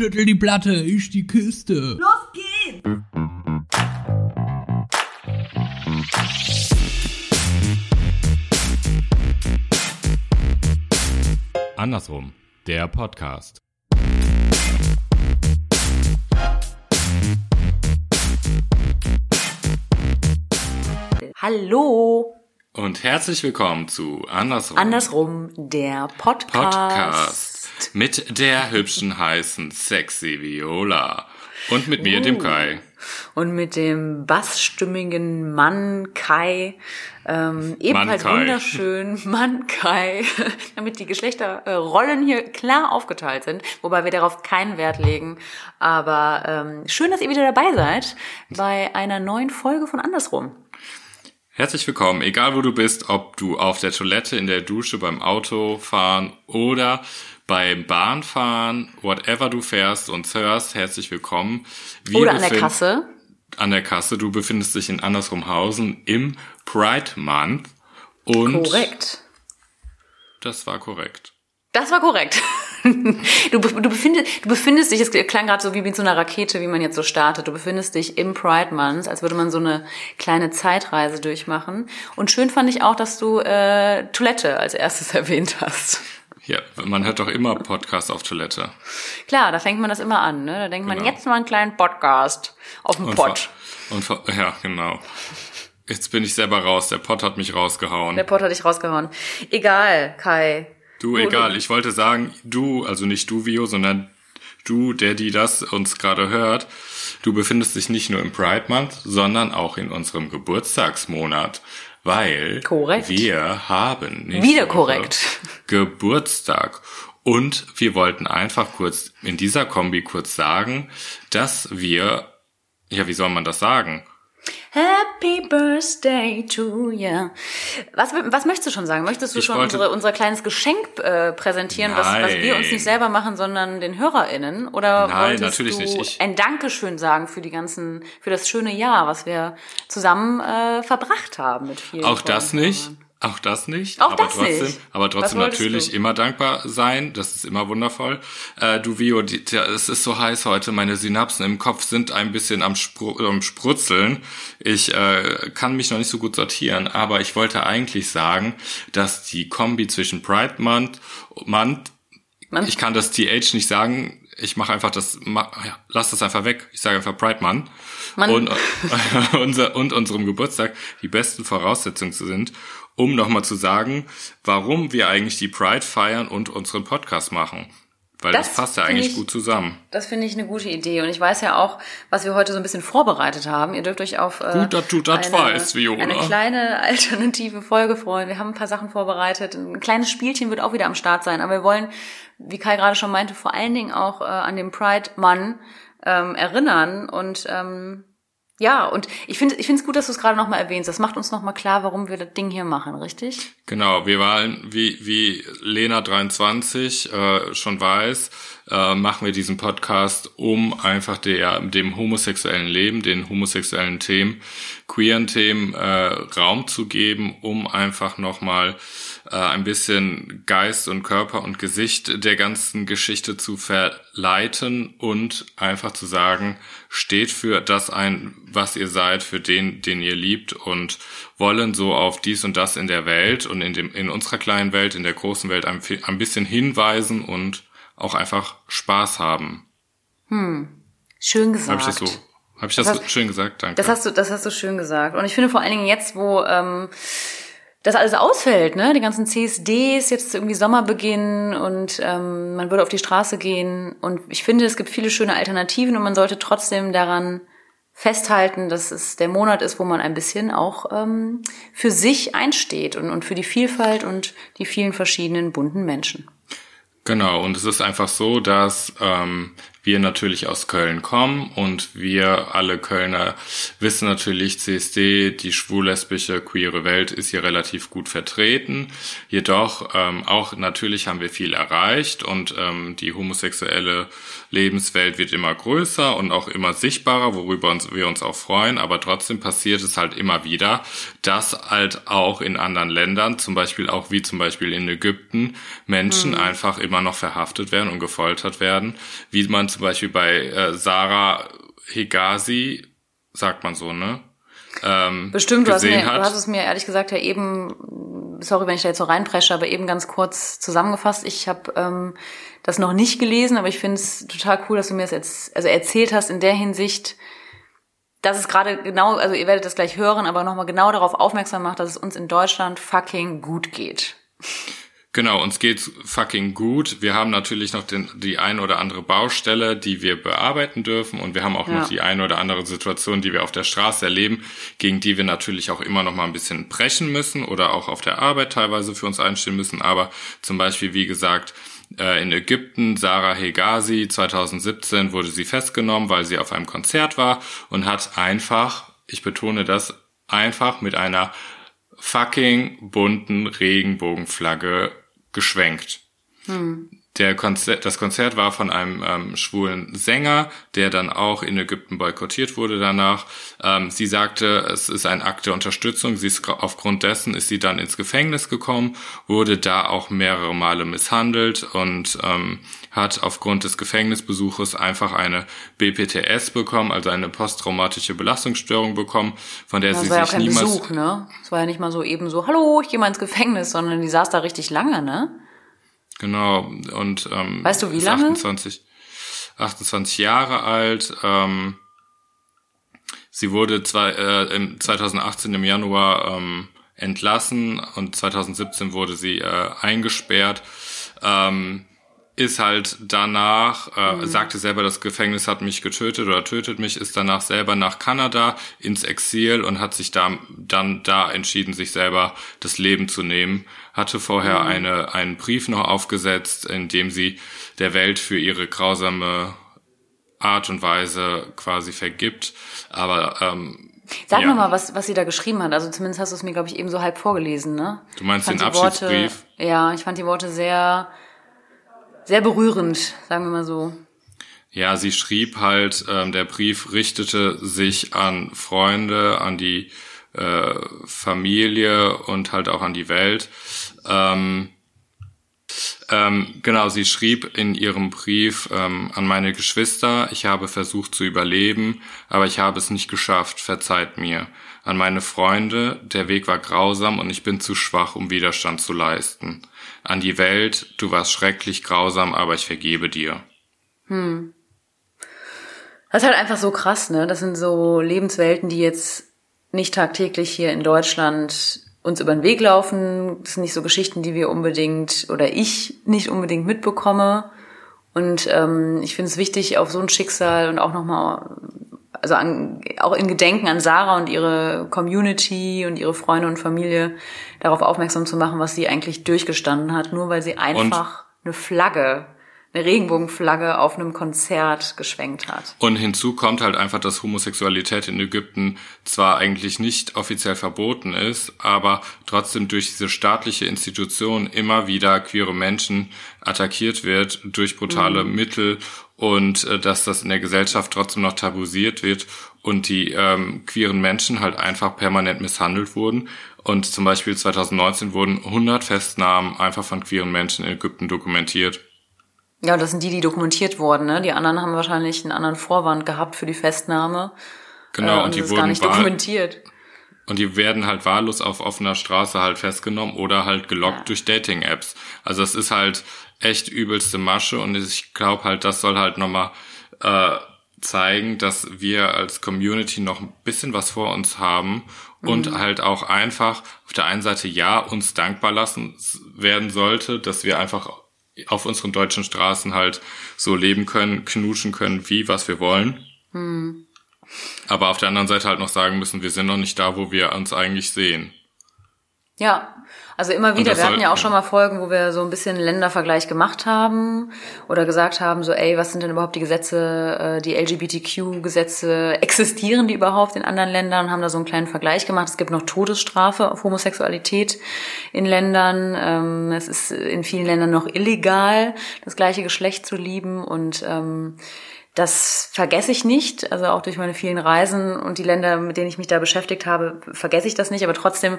Schüttel die Platte, ich die Kiste. Los geht's! Andersrum, der Podcast. Hallo! Und herzlich willkommen zu Andersrum, Andersrum, der Podcast. Podcast mit der hübschen, heißen, sexy Viola. Und mit mir, dem Kai. Und mit dem bassstimmigen Mann Kai, ähm, ebenfalls Mann Kai. wunderschön, Mann Kai, damit die Geschlechterrollen hier klar aufgeteilt sind, wobei wir darauf keinen Wert legen. Aber ähm, schön, dass ihr wieder dabei seid bei einer neuen Folge von Andersrum. Herzlich willkommen, egal wo du bist, ob du auf der Toilette, in der Dusche, beim Autofahren oder beim Bahnfahren, whatever du fährst und hörst, herzlich willkommen. Wir Oder an der Kasse. An der Kasse. Du befindest dich in Andersrumhausen im Pride Month. Und Korrekt. das war korrekt. Das war korrekt. Du, du, befindest, du befindest dich, es klang gerade so wie mit so einer Rakete, wie man jetzt so startet. Du befindest dich im Pride Month, als würde man so eine kleine Zeitreise durchmachen. Und schön fand ich auch, dass du äh, Toilette als erstes erwähnt hast. Ja, man hört doch immer Podcast auf Toilette. Klar, da fängt man das immer an. Ne? Da denkt man, Genau. jetzt mal einen kleinen Podcast auf dem vor- Und vor- ja, genau. Jetzt bin ich selber raus. Der Pott hat mich rausgehauen. Der Pott hat dich rausgehauen. Egal, Kai. Du, egal. Ich wollte sagen, du, also nicht du, Vio, sondern du, der, die das uns gerade hört, du befindest dich nicht nur im Pride Month, sondern auch in unserem Geburtstagsmonat. Weil Korrekt. wir haben Wieder korrekt. Geburtstag. Und wir wollten einfach kurz in dieser Kombi kurz sagen, dass wir, ja, wie soll man das sagen? Happy Birthday to you. Was, was möchtest du schon sagen? Möchtest du Ich schon unsere, unser kleines Geschenk äh, präsentieren, was, was wir uns nicht selber machen, sondern den HörerInnen? Oder Nein, wolltest natürlich du nicht. Ich- ein Dankeschön sagen für die ganzen, für das schöne Jahr, was wir zusammen äh, verbracht haben mit vielen Auch das nicht. Hörern? Auch das nicht. Auch aber das trotzdem, nicht. Aber trotzdem natürlich du? immer dankbar sein. Das ist immer wundervoll. Äh, du Vio, die, der, es ist so heiß heute. Meine Synapsen im Kopf sind ein bisschen am, Spru am Sprutzeln. Ich äh, kann mich noch nicht so gut sortieren, aber ich wollte eigentlich sagen, dass die Kombi zwischen Pride Month, Month Month. ich kann das TH nicht sagen. Ich mache einfach das, ma, ja, lass das einfach weg. Ich sage einfach Pride Month. Mann. Und, unser, und unserem Geburtstag die besten Voraussetzungen sind, um nochmal zu sagen, warum wir eigentlich die Pride feiern und unseren Podcast machen. Weil das, Das passt ja eigentlich ich- gut zusammen. Das finde ich eine gute Idee. Und ich weiß ja auch, was wir heute so ein bisschen vorbereitet haben. Ihr dürft euch auf äh, Gut, dass du das eine, weißt, Viola. eine kleine alternative Folge freuen. Wir haben ein paar Sachen vorbereitet. Ein kleines Spielchen wird auch wieder am Start sein. Aber wir wollen, wie Kai gerade schon meinte, vor allen Dingen auch äh, an den Pride-Mann ähm, erinnern. Und ähm, ja, und ich finde ich finde es gut, dass du es gerade nochmal erwähnst. Das macht uns nochmal klar, warum wir das Ding hier machen, richtig? Genau, wir waren, wie, wie Lena 23 äh, schon weiß, äh, machen wir diesen Podcast, um einfach der, dem homosexuellen Leben, den homosexuellen Themen, queeren Themen äh, Raum zu geben, um einfach nochmal äh, ein bisschen Geist und Körper und Gesicht der ganzen Geschichte zu verleiten und einfach zu sagen, steht für das ein, was ihr seid, für den, den ihr liebt und wollen so auf dies und das in der Welt und in dem, in unserer kleinen Welt, in der großen Welt ein, ein bisschen hinweisen und auch einfach Spaß haben. Schön gesagt. Habe ich das so, habe ich das, Das so hast- schön gesagt? Danke. Das hast du, das hast du schön gesagt. Und ich finde vor allen Dingen jetzt, wo ähm, das alles ausfällt, ne, die ganzen CSDs, jetzt irgendwie Sommerbeginn und ähm, man würde auf die Straße gehen. Und ich finde, es gibt viele schöne Alternativen und man sollte trotzdem daran festhalten, dass es der Monat ist, wo man ein bisschen auch ähm, für sich einsteht und, und für die Vielfalt und die vielen verschiedenen bunten Menschen. Genau, und es ist einfach so, dass ähm, wir natürlich aus Köln kommen und wir alle Kölner wissen natürlich, CSD, die schwul-lesbische, queere Welt ist hier relativ gut vertreten. Jedoch ähm, auch natürlich haben wir viel erreicht und ähm, die homosexuelle Lebenswelt wird immer größer und auch immer sichtbarer, worüber uns, wir uns auch freuen. Aber trotzdem passiert es halt immer wieder, dass halt auch in anderen Ländern, zum Beispiel auch wie zum Beispiel in Ägypten, Menschen einfach immer noch verhaftet werden und gefoltert werden, wie man zum Beispiel bei äh, Sarah Higazi, sagt man so, ne? Ähm, Bestimmt, du hast, mir, hat. du hast es mir ehrlich gesagt ja eben, sorry, wenn ich da jetzt so reinpresche, aber eben ganz kurz zusammengefasst. Ich habe ähm, das noch nicht gelesen, aber ich finde es total cool, dass du mir das jetzt also erzählt hast in der Hinsicht, dass es gerade genau, also ihr werdet das gleich hören, aber nochmal genau darauf aufmerksam macht, dass es uns in Deutschland fucking gut geht. Genau, uns geht's fucking gut. Wir haben natürlich noch den, die ein oder andere Baustelle, die wir bearbeiten dürfen und wir haben auch ja. noch die ein oder andere Situation, die wir auf der Straße erleben, gegen die wir natürlich auch immer noch mal ein bisschen brechen müssen oder auch auf der Arbeit teilweise für uns einstehen müssen. Aber zum Beispiel, wie gesagt, äh, in Ägypten, Sarah Hegazi, 2017 wurde sie festgenommen, weil sie auf einem Konzert war und hat einfach, ich betone das, einfach mit einer fucking bunten Regenbogenflagge geschwenkt. Hm. Der Konzert, das Konzert war von einem ähm, schwulen Sänger, der dann auch in Ägypten boykottiert wurde danach. Ähm, sie sagte, es ist ein Akt der Unterstützung. Sie ist aufgrund dessen ist sie dann ins Gefängnis gekommen, wurde da auch mehrere Male misshandelt und ähm, hat aufgrund des Gefängnisbesuches einfach eine BPTS bekommen, also eine posttraumatische Belastungsstörung bekommen, von der das sie war sich ja auch kein niemals Besuch, ne? Es war ja nicht mal so eben so, hallo, ich gehe mal ins Gefängnis, sondern die saß da richtig lange, ne? Genau, und ähm, weißt du wie lange? 28, 28 Jahre alt. Ähm, sie wurde zwei, äh, im 2018 im Januar ähm, entlassen und 2017 wurde sie äh, eingesperrt. Ähm, ist halt danach, äh, mhm. sagte selber, das Gefängnis hat mich getötet oder tötet mich, ist danach selber nach Kanada ins Exil und hat sich da, dann da entschieden, sich selber das Leben zu nehmen. Hatte vorher mhm. eine, einen Brief noch aufgesetzt, in dem sie der Welt für ihre grausame Art und Weise quasi vergibt. Aber ähm, Sag ja. noch mal, was, was sie da geschrieben hat. Also zumindest hast du es mir, glaube ich, eben so halb vorgelesen, ne? Du meinst den Abschiedsbrief? Worte, ja, ich fand die Worte sehr sehr berührend, sagen wir mal so. Ja, sie schrieb halt, ähm, der Brief richtete sich an Freunde, an die äh, Familie und halt auch an die Welt. Ähm, ähm, genau, sie schrieb in ihrem Brief ähm, an meine Geschwister, ich habe versucht zu überleben, aber ich habe es nicht geschafft, verzeiht mir. An meine Freunde, der Weg war grausam und ich bin zu schwach, um Widerstand zu leisten an die Welt, du warst schrecklich grausam, aber ich vergebe dir. Hm. Das ist halt einfach so krass, ne? Das sind so Lebenswelten, die jetzt nicht tagtäglich hier in Deutschland uns über den Weg laufen. Das sind nicht so Geschichten, die wir unbedingt oder ich nicht unbedingt mitbekomme. Und ähm, ich finde es wichtig, auf so ein Schicksal und auch nochmal also an, auch in Gedenken an Sarah und ihre Community und ihre Freunde und Familie darauf aufmerksam zu machen, was sie eigentlich durchgestanden hat, nur weil sie einfach und eine Flagge eine Regenbogenflagge auf einem Konzert geschwenkt hat. Und hinzu kommt halt einfach, dass Homosexualität in Ägypten zwar eigentlich nicht offiziell verboten ist, aber trotzdem durch diese staatliche Institution immer wieder queere Menschen attackiert wird durch brutale mhm. Mittel und äh, dass das in der Gesellschaft trotzdem noch tabuisiert wird und die ähm, queeren Menschen halt einfach permanent misshandelt wurden. Und zum Beispiel 2019 wurden 100 Festnahmen einfach von queeren Menschen in Ägypten dokumentiert. Ja, das sind die, die dokumentiert wurden. Ne? Die anderen haben wahrscheinlich einen anderen Vorwand gehabt für die Festnahme. Genau, äh, und, und die wurden gar nicht dokumentiert. Und die werden halt wahllos auf offener Straße halt festgenommen oder halt gelockt ja. durch Dating-Apps. Also es ist halt echt übelste Masche und ich glaube halt, das soll halt nochmal äh, zeigen, dass wir als Community noch ein bisschen was vor uns haben und mhm. halt auch einfach auf der einen Seite ja uns dankbar lassen werden sollte, dass wir einfach auf unseren deutschen Straßen halt so leben können, knuschen können, wie was wir wollen. Hm. Aber auf der anderen Seite halt noch sagen müssen, wir sind noch nicht da, wo wir uns eigentlich sehen. Ja, also immer wieder. Wir hatten ja auch schon mal Folgen, wo wir so ein bisschen Ländervergleich gemacht haben oder gesagt haben, so, ey, was sind denn überhaupt die Gesetze, äh, die LGBTQ-Gesetze, existieren die überhaupt in anderen Ländern? Haben da so einen kleinen Vergleich gemacht. Es gibt noch Todesstrafe auf Homosexualität in Ländern. Ähm, es ist in vielen Ländern noch illegal, das gleiche Geschlecht zu lieben und ähm, das vergesse ich nicht. Also auch durch meine vielen Reisen und die Länder, mit denen ich mich da beschäftigt habe, vergesse ich das nicht. Aber trotzdem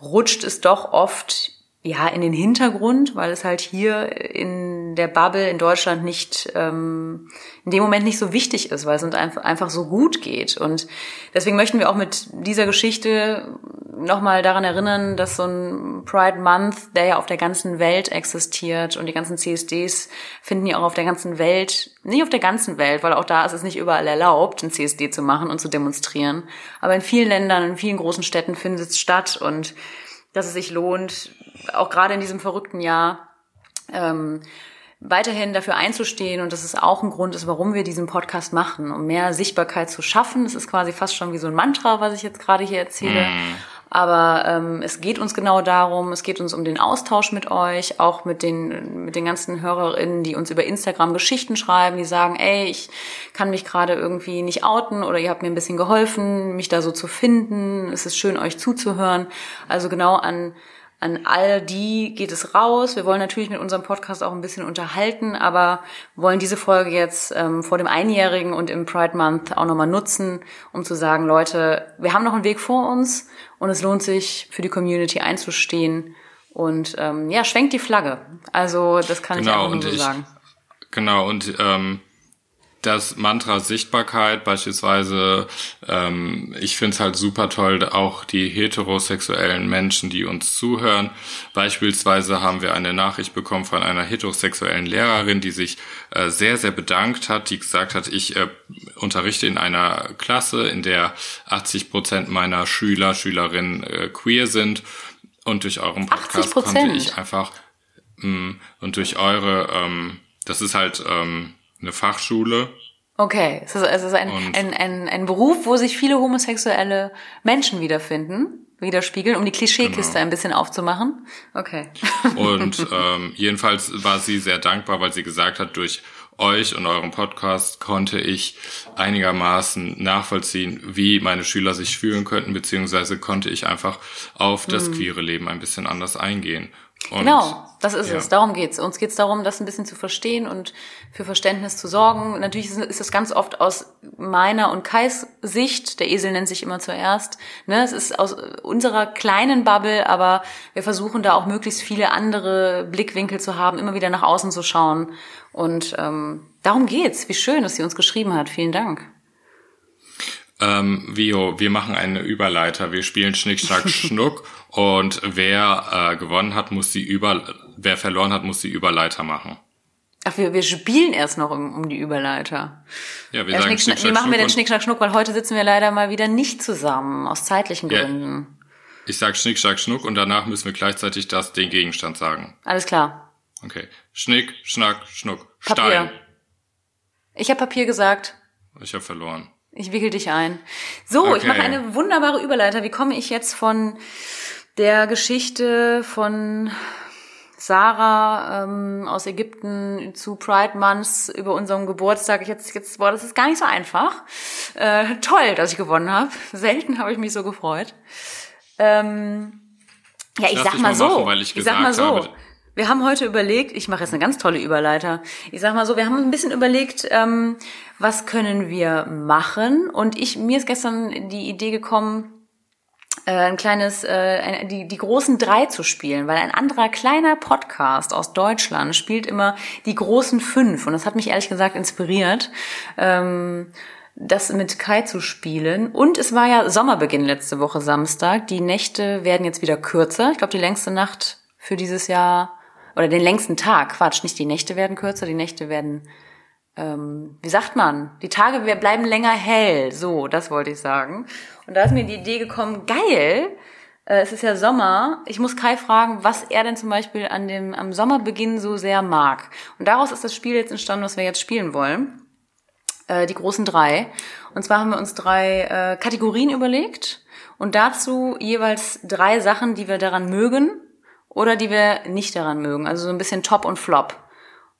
rutscht es doch oft ja, in den Hintergrund, weil es halt hier in der Bubble in Deutschland nicht, ähm, in dem Moment nicht so wichtig ist, weil es uns einfach, so gut geht. Und deswegen möchten wir auch mit dieser Geschichte nochmal daran erinnern, dass so ein Pride Month, der ja auf der ganzen Welt existiert und die ganzen CSDs finden ja auch auf der ganzen Welt, nicht auf der ganzen Welt, weil auch da ist es nicht überall erlaubt, ein CSD zu machen und zu demonstrieren. Aber in vielen Ländern, in vielen großen Städten findet es statt und dass es sich lohnt, auch gerade in diesem verrückten Jahr, ähm, weiterhin dafür einzustehen und dass es auch ein Grund ist, warum wir diesen Podcast machen, um mehr Sichtbarkeit zu schaffen. Das ist quasi fast schon wie so ein Mantra, was ich jetzt gerade hier erzähle. Mm. Aber ähm, es geht uns genau darum, es geht uns um den Austausch mit euch, auch mit den, mit den ganzen HörerInnen, die uns über Instagram Geschichten schreiben, die sagen, ey, ich kann mich gerade irgendwie nicht outen oder ihr habt mir ein bisschen geholfen, mich da so zu finden. Es ist schön, euch zuzuhören. Also genau an an all die geht es raus. Wir wollen natürlich mit unserem Podcast auch ein bisschen unterhalten, aber wollen diese Folge jetzt ähm, vor dem Einjährigen und im Pride Month auch nochmal nutzen, um zu sagen, Leute, wir haben noch einen Weg vor uns und es lohnt sich für die Community einzustehen und ähm, ja, schwenkt die Flagge. Also das kann genau, ich auch nur so ich, sagen. Genau, und ähm, das Mantra Sichtbarkeit beispielsweise, ähm, ich finde es halt super toll, auch die heterosexuellen Menschen, die uns zuhören. Beispielsweise haben wir eine Nachricht bekommen von einer heterosexuellen Lehrerin, die sich äh, sehr, sehr bedankt hat, die gesagt hat, ich äh, unterrichte in einer Klasse, in der 80 Prozent meiner Schüler, Schülerinnen äh, queer sind. Und durch euren Podcast konnte ich einfach, mh, mm, und durch eure, ähm, das ist halt, ähm, eine Fachschule. Okay, es ist, es ist ein, ein, ein, ein Beruf, wo sich viele homosexuelle Menschen wiederfinden, widerspiegeln, um die Klischeekiste genau. ein bisschen aufzumachen. Okay. Und ähm, jedenfalls war sie sehr dankbar, weil sie gesagt hat, durch euch und euren Podcast konnte ich einigermaßen nachvollziehen, wie meine Schüler sich fühlen könnten, beziehungsweise konnte ich einfach auf das hm. queere Leben ein bisschen anders eingehen. Und, genau, das ist ja. es. Darum geht's. Uns geht's darum, das ein bisschen zu verstehen und für Verständnis zu sorgen. Natürlich ist es ganz oft aus meiner und Kais Sicht. Der Esel nennt sich immer zuerst. Ne? Es ist aus unserer kleinen Bubble, aber wir versuchen da auch möglichst viele andere Blickwinkel zu haben, immer wieder nach außen zu schauen. Und ähm, darum geht's. Wie schön, dass sie uns geschrieben hat. Vielen Dank. Ähm, Vio, wir machen eine Überleiter. Wir spielen Schnick, Schnack, Schnuck und wer äh, gewonnen hat, muss die Über, wer verloren hat, muss die Überleiter machen. Ach, wir, wir spielen erst noch um, um die Überleiter. Ja, wir ja, sagen Schnick, Schnack, Wie machen wir denn Schnick, Schnack, Schnuck? Weil heute sitzen wir leider mal wieder nicht zusammen, aus zeitlichen ja. Gründen. Ich sag Schnick, Schnack, Schnuck und danach müssen wir gleichzeitig das, den Gegenstand sagen. Alles klar. Okay. Schnick, Schnack, Schnuck. Papier. Stein. Ich habe Papier gesagt. Ich habe verloren. Ich wickel dich ein. So, okay. ich mache eine wunderbare Überleiter. Wie komme ich jetzt von der Geschichte von Sarah ähm, aus Ägypten zu Pride Months über unseren Geburtstag. Ich jetzt, jetzt, boah, das ist gar nicht so einfach. Äh, toll, dass ich gewonnen habe. Selten habe ich mich so gefreut. Ähm, ja, ich, ich sag mal so. Machen, ich, ich sag mal so. Habe, wir haben heute überlegt, ich mache jetzt eine ganz tolle Überleiter. Ich sag mal so, wir haben ein bisschen überlegt, ähm, was können wir machen? Und ich, mir ist gestern die Idee gekommen, äh, ein kleines, äh, ein, die, die großen drei zu spielen, weil ein anderer kleiner Podcast aus Deutschland spielt immer die großen fünf. Und das hat mich ehrlich gesagt inspiriert. Ähm, das mit Kai zu spielen. Und es war ja Sommerbeginn letzte Woche Samstag. Die Nächte werden jetzt wieder kürzer. Ich glaube, die längste Nacht für dieses Jahr oder den längsten Tag, Quatsch, nicht die Nächte werden kürzer, die Nächte werden, ähm, wie sagt man, die Tage bleiben länger hell, so, das wollte ich sagen. Und da ist mir die Idee gekommen, geil, äh, es ist ja Sommer, ich muss Kai fragen, was er denn zum Beispiel an dem, am Sommerbeginn so sehr mag. Und daraus ist das Spiel jetzt entstanden, was wir jetzt spielen wollen. Äh, die großen drei. Und zwar haben wir uns drei äh, Kategorien überlegt und dazu jeweils drei Sachen, die wir daran mögen oder die wir nicht daran mögen. Also so ein bisschen Top und Flop.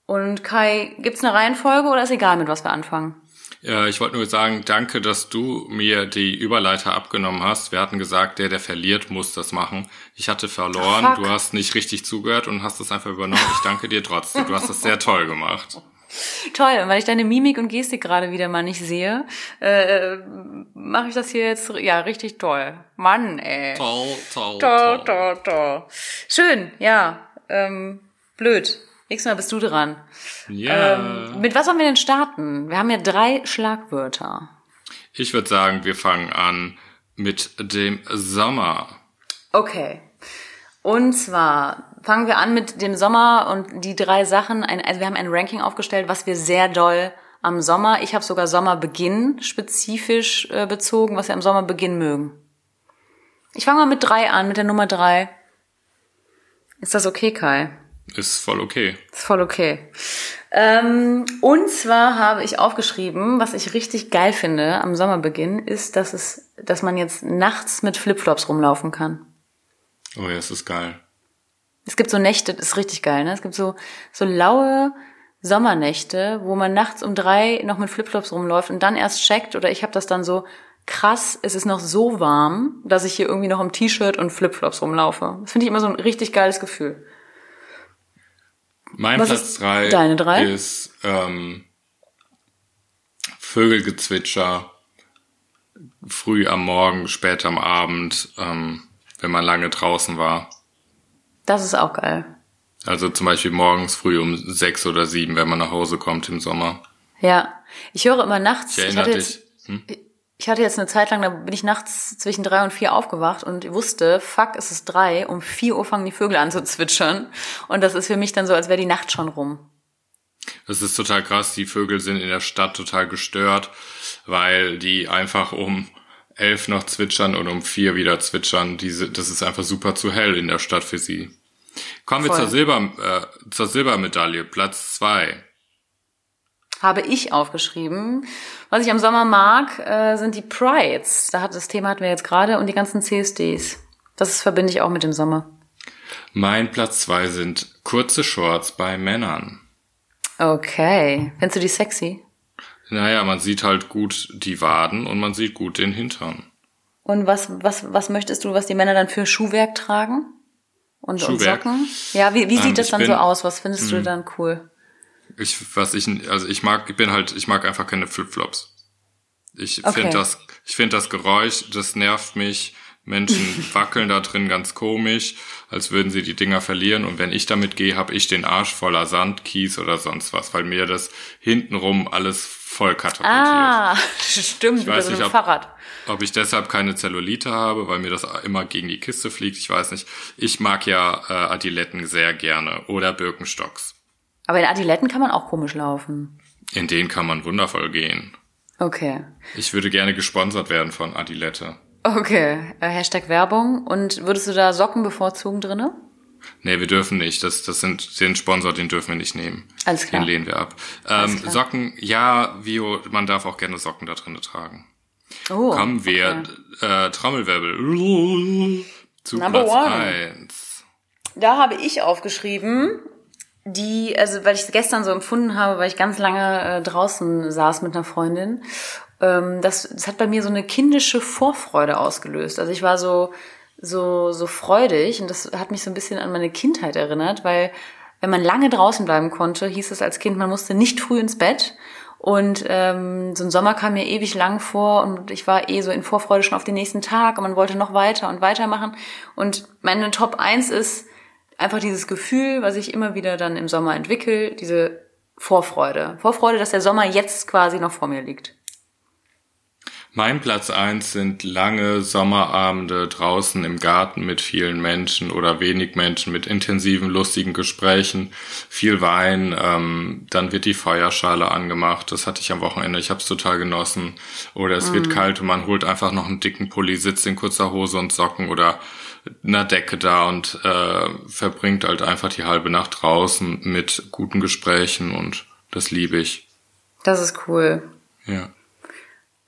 Und Kai, gibt's eine Reihenfolge oder ist egal, mit was wir anfangen? Ja, ich wollte nur sagen, danke, dass du mir die Überleiter abgenommen hast. Wir hatten gesagt, der, der verliert, muss das machen. Ich hatte verloren, Ach, du hast nicht richtig zugehört und hast das einfach übernommen. Ich danke dir trotzdem. Du hast das sehr toll gemacht. Toll, und weil ich deine Mimik und Gestik gerade wieder mal nicht sehe, äh, mache ich das hier jetzt ja richtig toll. Mann, ey. Toll, toll, Toll, toll, toll. Schön, ja. Ähm, blöd. Nächstes Mal bist du dran. Ja. Ähm, mit was sollen wir denn starten? Wir haben ja drei Schlagwörter. Ich würde sagen, wir fangen an mit dem Sommer. Okay. Und zwar fangen wir an mit dem Sommer und die drei Sachen. Ein, also wir haben ein Ranking aufgestellt, was wir sehr doll am Sommer. Ich habe sogar Sommerbeginn spezifisch äh, bezogen, was wir am Sommerbeginn mögen. Ich fange mal mit drei an, mit der Nummer drei. Ist das okay, Kai? Ist voll okay. Ist voll okay. Ähm, und zwar habe ich aufgeschrieben, was ich richtig geil finde am Sommerbeginn, ist, dass es, dass man jetzt nachts mit Flipflops rumlaufen kann. Oh ja, es ist geil. Es gibt so Nächte, das ist richtig geil, ne? Es gibt so, so laue Sommernächte, wo man nachts um drei noch mit Flipflops rumläuft und dann erst checkt, oder ich habe das dann so, krass, es ist noch so warm, dass ich hier irgendwie noch im T-Shirt und Flipflops rumlaufe. Das finde ich immer so ein richtig geiles Gefühl. Mein Was Platz drei deine drei? ist ähm, Vögelgezwitscher früh am Morgen, spät am Abend, ähm, wenn man lange draußen war. Das ist auch geil. Also zum Beispiel morgens früh um sechs oder sieben, wenn man nach Hause kommt im Sommer. Ja. Ich höre immer nachts, Ich ich, hatte jetzt, Hm? ich hatte jetzt eine Zeit lang, da bin ich nachts zwischen drei und vier aufgewacht und wusste, fuck, es ist drei, um vier Uhr fangen die Vögel an zu zwitschern. Und das ist für mich dann so, als wäre die Nacht schon rum. Das ist total krass. Die Vögel sind in der Stadt total gestört, weil die einfach um elf noch zwitschern und um vier wieder zwitschern. Diese, das ist einfach super zu hell in der Stadt für sie. Kommen wir Voll. zur, Silber, äh, zur Silbermedaille, Platz zwei. Habe ich aufgeschrieben. Was ich am Sommer mag, äh, sind die Prides. Da hat das Thema hatten wir jetzt gerade und die ganzen CSDs. Das ist, verbinde ich auch mit dem Sommer. Mein Platz zwei sind kurze Shorts bei Männern. Okay. Findest du die sexy? Naja, man sieht halt gut die Waden und man sieht gut den Hintern. Und was, was, was möchtest du, was die Männer dann für Schuhwerk tragen? Und, und Schuhwerk? Socken? Ja, wie, wie sieht Ähm, das dann bin- hm. so aus? Was findest du dann cool? Ich, was ich, also ich mag, ich bin halt, ich mag einfach keine Flipflops. Ich Okay. finde das, ich finde das Geräusch, das nervt mich. Menschen wackeln da drin ganz komisch, als würden sie die Dinger verlieren. Und wenn ich damit gehe, habe ich den Arsch voller Sand, Kies oder sonst was, weil mir das hintenrum alles voll katapultiert. Ah, stimmt, über weiß so nicht, ob- Fahrrad. Ob ich deshalb keine Zellulite habe, weil mir das immer gegen die Kiste fliegt, ich weiß nicht. Ich mag ja äh, Adiletten sehr gerne oder Birkenstocks. Aber in Adiletten kann man auch komisch laufen. In denen kann man wundervoll gehen. Okay. Ich würde gerne gesponsert werden von Adilette. Okay. Äh, Hashtag Werbung. Und würdest du da Socken bevorzugen drinne? Nee, wir dürfen nicht. Das, das sind den Sponsor, den dürfen wir nicht nehmen. Alles klar. Den lehnen wir ab. Ähm. Socken, ja, Vio, man darf auch gerne Socken da drin tragen. Oh. Kommen wir, okay. äh, Trommelwirbel. Zu Number Platz one. eins. Da habe ich aufgeschrieben, die, also weil ich es gestern so empfunden habe, weil ich ganz lange äh, draußen saß mit einer Freundin, das, das hat bei mir so eine kindische Vorfreude ausgelöst. Also ich war so, so, so freudig und das hat mich so ein bisschen an meine Kindheit erinnert, weil wenn man lange draußen bleiben konnte, hieß es als Kind, man musste nicht früh ins Bett. Und ähm, so ein Sommer kam mir ewig lang vor und ich war eh so in Vorfreude schon auf den nächsten Tag und man wollte noch weiter und weitermachen. Und meine Top 1 ist einfach dieses Gefühl, was ich immer wieder dann im Sommer entwickle, diese Vorfreude. Vorfreude, dass der Sommer jetzt quasi noch vor mir liegt. Mein Platz eins sind lange Sommerabende draußen im Garten mit vielen Menschen oder wenig Menschen, mit intensiven, lustigen Gesprächen, viel Wein, ähm, dann wird die Feuerschale angemacht. Das hatte ich am Wochenende, ich habe es total genossen. Oder es wird kalt und man holt einfach noch einen dicken Pulli, sitzt in kurzer Hose und Socken oder einer Decke da und äh, verbringt halt einfach die halbe Nacht draußen mit guten Gesprächen und das liebe ich. Das ist cool. Ja.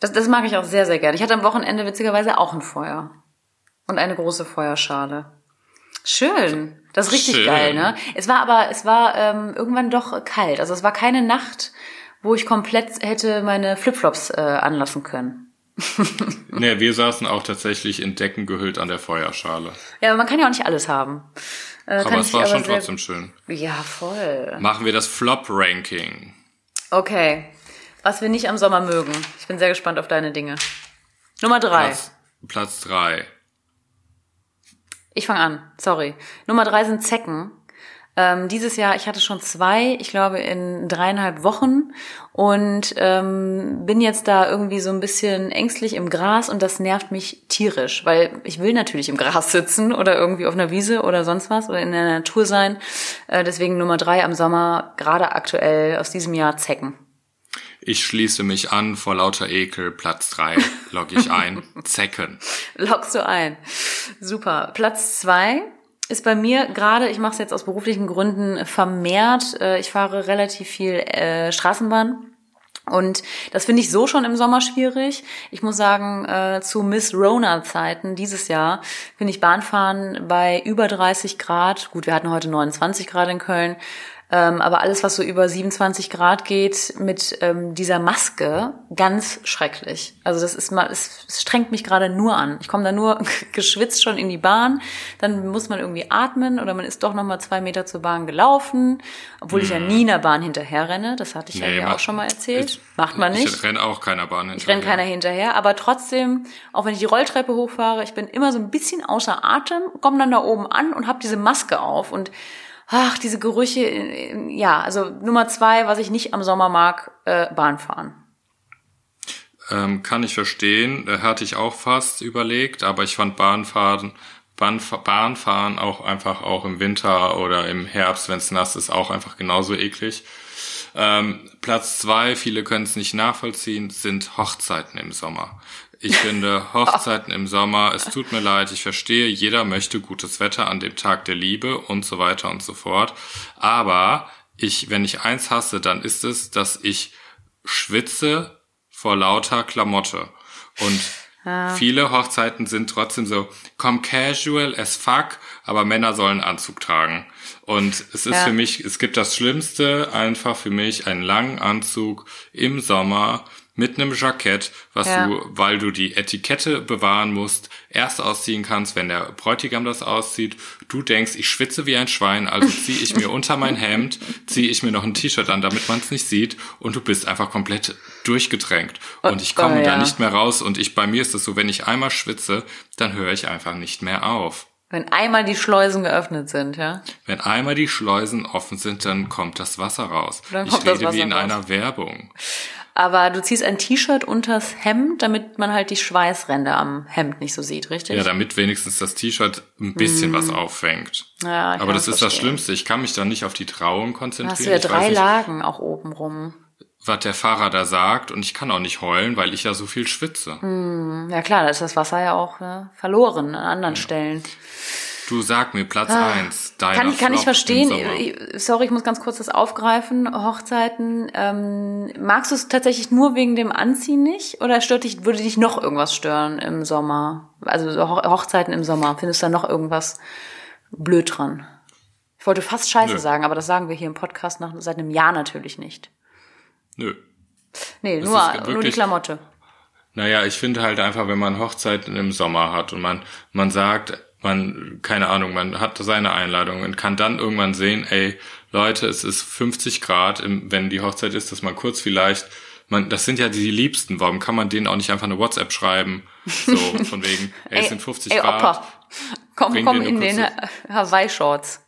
Das, das mag ich auch sehr, sehr gerne. Ich hatte am Wochenende witzigerweise auch ein Feuer. Und eine große Feuerschale. Schön. Das ist richtig Schön. geil, ne? Es war aber, es war ähm, irgendwann doch kalt. Also es war keine Nacht, wo ich komplett hätte meine Flipflops äh, anlassen können. Nee, wir saßen auch tatsächlich in Decken gehüllt an der Feuerschale. Ja, aber man kann ja auch nicht alles haben. Äh, Aber es war aber schon trotzdem schön. Ja, voll. Machen wir das Flop-Ranking. Okay. Was wir nicht am Sommer mögen. Ich bin sehr gespannt auf deine Dinge. Nummer drei. Platz, Platz drei. Ich fange an, sorry. Nummer drei sind Zecken. Ähm, dieses Jahr, ich hatte schon zwei, ich glaube in dreieinhalb Wochen und ähm, bin jetzt da irgendwie so ein bisschen ängstlich im Gras und das nervt mich tierisch, weil ich will natürlich im Gras sitzen oder irgendwie auf einer Wiese oder sonst was oder in der Natur sein. Äh, deswegen Nummer drei am Sommer, gerade aktuell aus diesem Jahr Zecken. Ich schließe mich an, vor lauter Ekel, Platz drei logge ich ein, Zecken. Loggst du ein. Super. Platz zwei ist bei mir gerade, ich mache es jetzt aus beruflichen Gründen vermehrt. Äh, ich fahre relativ viel äh, Straßenbahn. Und das finde ich so schon im Sommer schwierig. Ich muss sagen, äh, zu Miss Rona-Zeiten dieses Jahr finde ich Bahnfahren bei über 30 Grad, gut, wir hatten heute 29 Grad in Köln, ähm, aber alles, was so über 27 Grad geht, mit ähm, dieser Maske, ganz schrecklich. Also das ist mal, es, es strengt mich gerade nur an. Ich komme da nur geschwitzt schon in die Bahn, dann muss man irgendwie atmen oder man ist doch noch mal zwei Meter zur Bahn gelaufen, obwohl ich ja nie in der Bahn hinterher renne. Das hatte ich Nee, ja macht- auch schon mal erzählt. Ich- Macht man nicht. Ich renne auch keiner Bahn hinterher. Ich renne keiner hinterher, aber trotzdem, auch wenn ich die Rolltreppe hochfahre, ich bin immer so ein bisschen außer Atem, komme dann da oben an und habe diese Maske auf und ach, diese Gerüche, äh, ja, also Nummer zwei, was ich nicht am Sommer mag, äh, Bahnfahren. Ähm, kann ich verstehen, äh, hatte ich auch fast überlegt, aber ich fand Bahnfahren, Bahnf Bahnfahren auch einfach auch im Winter oder im Herbst, wenn es nass ist, auch einfach genauso eklig. Ähm, Platz zwei, viele können es nicht nachvollziehen, sind Hochzeiten im Sommer. Ich finde Hochzeiten im Sommer, es tut mir leid, ich verstehe, jeder möchte gutes Wetter an dem Tag der Liebe und so weiter und so fort. Aber ich, wenn ich eins hasse, dann ist es, dass ich schwitze vor lauter Klamotte. Und viele Hochzeiten sind trotzdem so, komm casual as fuck, aber Männer sollen Anzug tragen. Und es ist Ja. für mich, es gibt das Schlimmste einfach für mich, einen langen Anzug im Sommer mit einem Jackett, was Ja. du, weil du die Etikette bewahren musst, erst ausziehen kannst, wenn der Bräutigam das auszieht. Du denkst, ich schwitze wie ein Schwein, also ziehe ich mir unter mein Hemd, ziehe ich mir noch ein T-Shirt an, damit man es nicht sieht und du bist einfach komplett durchgetränkt. Und ich komme oh, da ja. nicht mehr raus und ich, bei mir ist es so, wenn ich einmal schwitze, dann höre ich einfach nicht mehr auf. Wenn einmal die Schleusen geöffnet sind, ja. Wenn einmal die Schleusen offen sind, dann kommt das Wasser raus. Ich rede wie in raus. einer Werbung. Aber du ziehst ein T-Shirt unters Hemd, damit man halt die Schweißränder am Hemd nicht so sieht, richtig? Ja, damit wenigstens das T-Shirt ein bisschen was auffängt. Ja, Aber das ist das verstehen. Schlimmste. Ich kann mich da nicht auf die Trauung konzentrieren. hast du ja ich drei nicht, Lagen auch oben rum. was der Fahrer da sagt und ich kann auch nicht heulen, weil ich ja so viel schwitze. Hm. Ja klar, da ist das Wasser ja auch ne, verloren an anderen Stellen. Du sag mir Platz eins. deiner Ah. Kann, kann ich Flop im verstehen. Ich- Sorry, ich muss ganz kurz das aufgreifen. Hochzeiten. Ähm, magst du es tatsächlich nur wegen dem Anziehen nicht? Oder stört dich, würde dich noch irgendwas stören im Sommer? Also so Ho- Hochzeiten im Sommer. Findest du da noch irgendwas blöd dran? Ich wollte fast Scheiße Nö. sagen, aber das sagen wir hier im Podcast nach, seit einem Jahr natürlich nicht. Nö. Nee, Das nur, nur die Klamotte. Naja, ich finde halt einfach, wenn man Hochzeiten im Sommer hat und man, man sagt, man, keine Ahnung, man hat seine Einladung und kann dann irgendwann sehen, ey, Leute, es ist 50 Grad, wenn die Hochzeit ist, dass man kurz vielleicht, man, das sind ja die Liebsten, warum kann man denen auch nicht einfach eine WhatsApp schreiben? So, von wegen, ey, es sind 50 ey, Grad. Opa, komm, komm in den Hawaii-Shorts.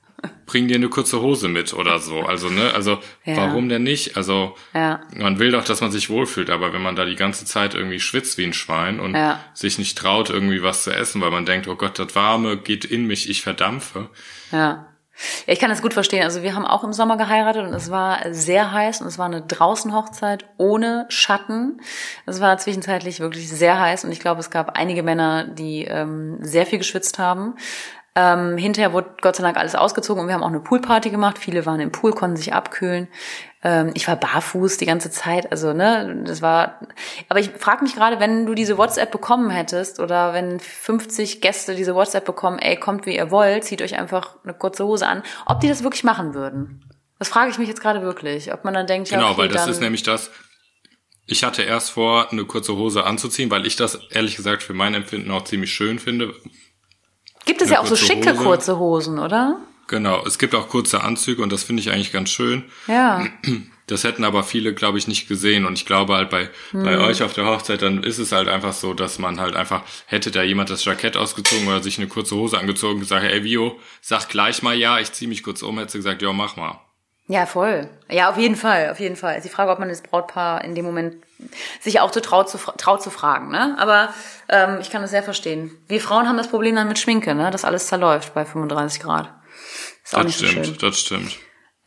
Bring dir eine kurze Hose mit oder so. Also, ne, also Ja. warum denn nicht? Also Ja. man will doch, dass man sich wohlfühlt, aber wenn man da die ganze Zeit irgendwie schwitzt wie ein Schwein und Ja. sich nicht traut, irgendwie was zu essen, weil man denkt, oh Gott, das Warme geht in mich, ich verdampfe. Ja. Ja, ich kann das gut verstehen. Also wir haben auch im Sommer geheiratet und es war sehr heiß und es war eine Draußenhochzeit ohne Schatten. Es war zwischenzeitlich wirklich sehr heiß und ich glaube, es gab einige Männer, die ähm, sehr viel geschwitzt haben. Ähm, hinterher wurde Gott sei Dank alles ausgezogen und wir haben auch eine Poolparty gemacht. Viele waren im Pool, konnten sich abkühlen. Ähm, ich war barfuß die ganze Zeit, also ne, das war. Aber ich frage mich gerade, wenn du diese WhatsApp bekommen hättest oder wenn 50 Gäste diese WhatsApp bekommen, ey, kommt wie ihr wollt, zieht euch einfach eine kurze Hose an, ob die das wirklich machen würden. Das frage ich mich jetzt gerade wirklich, ob man dann denkt, ja, Genau, okay, weil das ist nämlich das. Ich hatte erst vor, eine kurze Hose anzuziehen, weil ich das ehrlich gesagt für mein Empfinden auch ziemlich schön finde. Gibt es ja auch so schicke Hose. kurze Hosen, oder? Genau, es gibt auch kurze Anzüge und das finde ich eigentlich ganz schön. Ja. Das hätten aber viele, glaube ich, nicht gesehen. Und ich glaube halt bei, hm. bei euch auf der Hochzeit, dann ist es halt einfach so, dass man halt einfach, hätte da jemand das Jackett ausgezogen oder sich eine kurze Hose angezogen und gesagt, ey Vio, sag gleich mal ja, ich zieh mich kurz um, hätte sie gesagt, ja, mach mal. Ja, voll. Ja, auf jeden Fall, auf jeden Fall. Die Frage, ob man das Brautpaar in dem Moment sich auch zu traut zu, traut zu fragen, ne? Aber ähm, ich kann das sehr verstehen. Wir Frauen haben das Problem dann mit Schminke, ne? Dass alles zerläuft bei 35 Grad. Ist auch das nicht stimmt, so schön. das stimmt.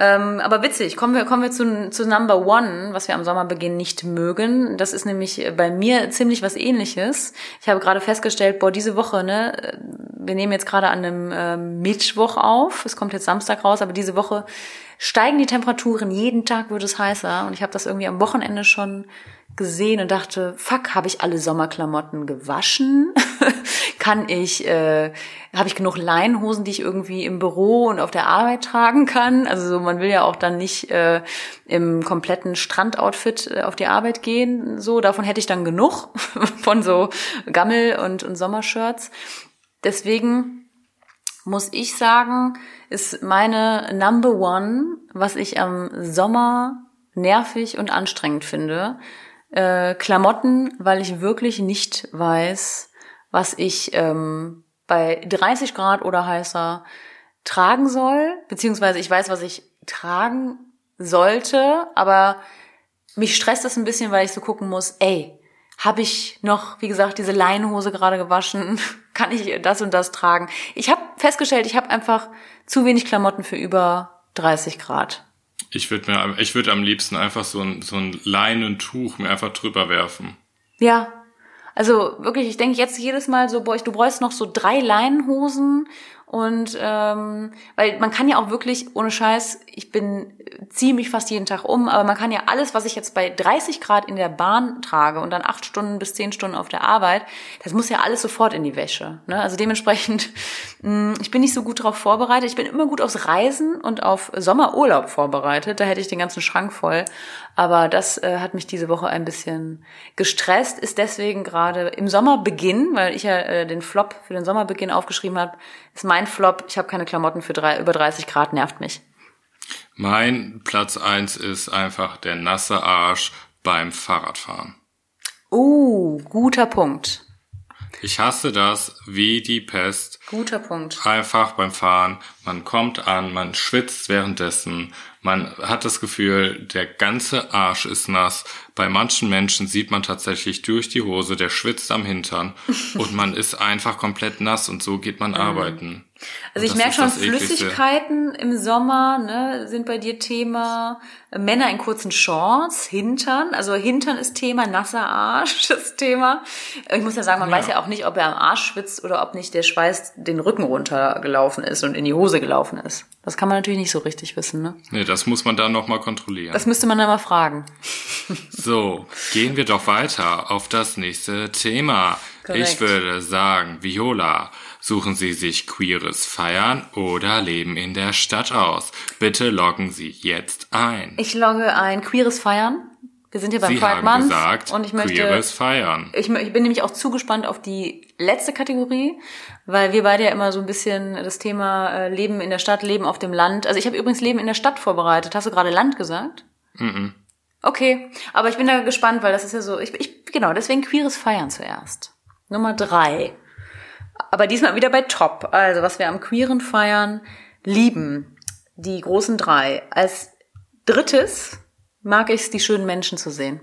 Ähm, aber witzig, kommen wir, kommen wir zu, zu Number One, was wir am Sommerbeginn nicht mögen. Das ist nämlich bei mir ziemlich was ähnliches. Ich habe gerade festgestellt, boah, diese Woche, ne, wir nehmen jetzt gerade an einem äh, Mittwoch auf, es kommt jetzt Samstag raus, aber diese Woche steigen die Temperaturen, jeden Tag wird es heißer und ich habe das irgendwie am Wochenende schon gesehen und dachte, fuck, habe ich alle Sommerklamotten gewaschen? kann ich, äh, habe ich genug Leinenhosen, die ich irgendwie im Büro und auf der Arbeit tragen kann? Also so, man will ja auch dann nicht äh, im kompletten Strandoutfit äh, auf die Arbeit gehen. So, davon hätte ich dann genug von so Gammel und, und Sommershirts. Deswegen muss ich sagen, ist meine Number One, was ich am Sommer nervig und anstrengend finde, äh, Klamotten, weil ich wirklich nicht weiß, was ich ähm, bei 30 Grad oder heißer tragen soll, beziehungsweise ich weiß, was ich tragen sollte, aber mich stresst das ein bisschen, weil ich so gucken muss, ey, habe ich noch, wie gesagt, diese Leinenhose gerade gewaschen? Kann ich das und das tragen? Ich habe festgestellt, ich habe einfach zu wenig Klamotten für über 30 Grad. Ich würde mir, ich würde am liebsten einfach so ein, so ein Leinentuch mir einfach drüber werfen. Ja. Also wirklich, ich denke jetzt jedes Mal so, boah, du bräuchst noch so drei Leinenhosen und ähm, weil man kann ja auch wirklich, ohne Scheiß, ich bin ziehe mich fast jeden Tag um, aber man kann ja alles, was ich jetzt bei 30 Grad in der Bahn trage und dann acht Stunden bis zehn Stunden auf der Arbeit, das muss ja alles sofort in die Wäsche. Ne? Also dementsprechend, mh, ich bin nicht so gut darauf vorbereitet. Ich bin immer gut aufs Reisen und auf Sommerurlaub vorbereitet. Da hätte ich den ganzen Schrank voll. Aber das äh, hat mich diese Woche ein bisschen gestresst, ist deswegen gerade im Sommerbeginn, weil ich ja äh, den Flop für den Sommerbeginn aufgeschrieben habe, ist mein Flop, ich habe keine Klamotten für drei, über 30 Grad, nervt mich. Mein Platz eins ist einfach der nasse Arsch beim Fahrradfahren. Uh, guter Punkt. Ich hasse das wie die Pest. Guter Punkt. Einfach beim Fahren. Man kommt an, man schwitzt währenddessen. Man hat das Gefühl, der ganze Arsch ist nass. Bei manchen Menschen sieht man tatsächlich durch die Hose, der schwitzt am Hintern und man ist einfach komplett nass und so geht man mhm. arbeiten. Also ich merke schon, Flüssigkeiten im Sommer ne, sind bei dir Thema. Männer in kurzen Shorts, Hintern. Also Hintern ist Thema, nasser Arsch das Thema. Ich muss ja sagen, man ja. weiß ja auch nicht, ob er am Arsch schwitzt oder ob nicht der Schweiß den Rücken runtergelaufen ist und in die Hose gelaufen ist. Das kann man natürlich nicht so richtig wissen. Ne? Nee, das muss man dann nochmal kontrollieren. Das müsste man dann mal fragen. So, gehen wir doch weiter auf das nächste Thema. Korrekt. Ich würde sagen, Viola, suchen Sie sich queeres Feiern oder Leben in der Stadt aus. Bitte loggen Sie jetzt ein. Ich logge ein queeres Feiern. Wir sind hier beim Sie Pride Month gesagt, und ich möchte queeres Feiern. Ich, ich bin nämlich auch zugespannt auf die letzte Kategorie, weil wir beide ja immer so ein bisschen das Thema äh, Leben in der Stadt, Leben auf dem Land. Also ich habe übrigens Leben in der Stadt vorbereitet. Hast du gerade Land gesagt? Mhm. Okay, aber ich bin da gespannt, weil das ist ja so, ich, ich genau, deswegen queeres Feiern zuerst. Nummer drei. Aber diesmal wieder bei Top. Also, was wir am queeren Feiern lieben. Die großen drei. Als drittes mag ich es, die schönen Menschen zu sehen.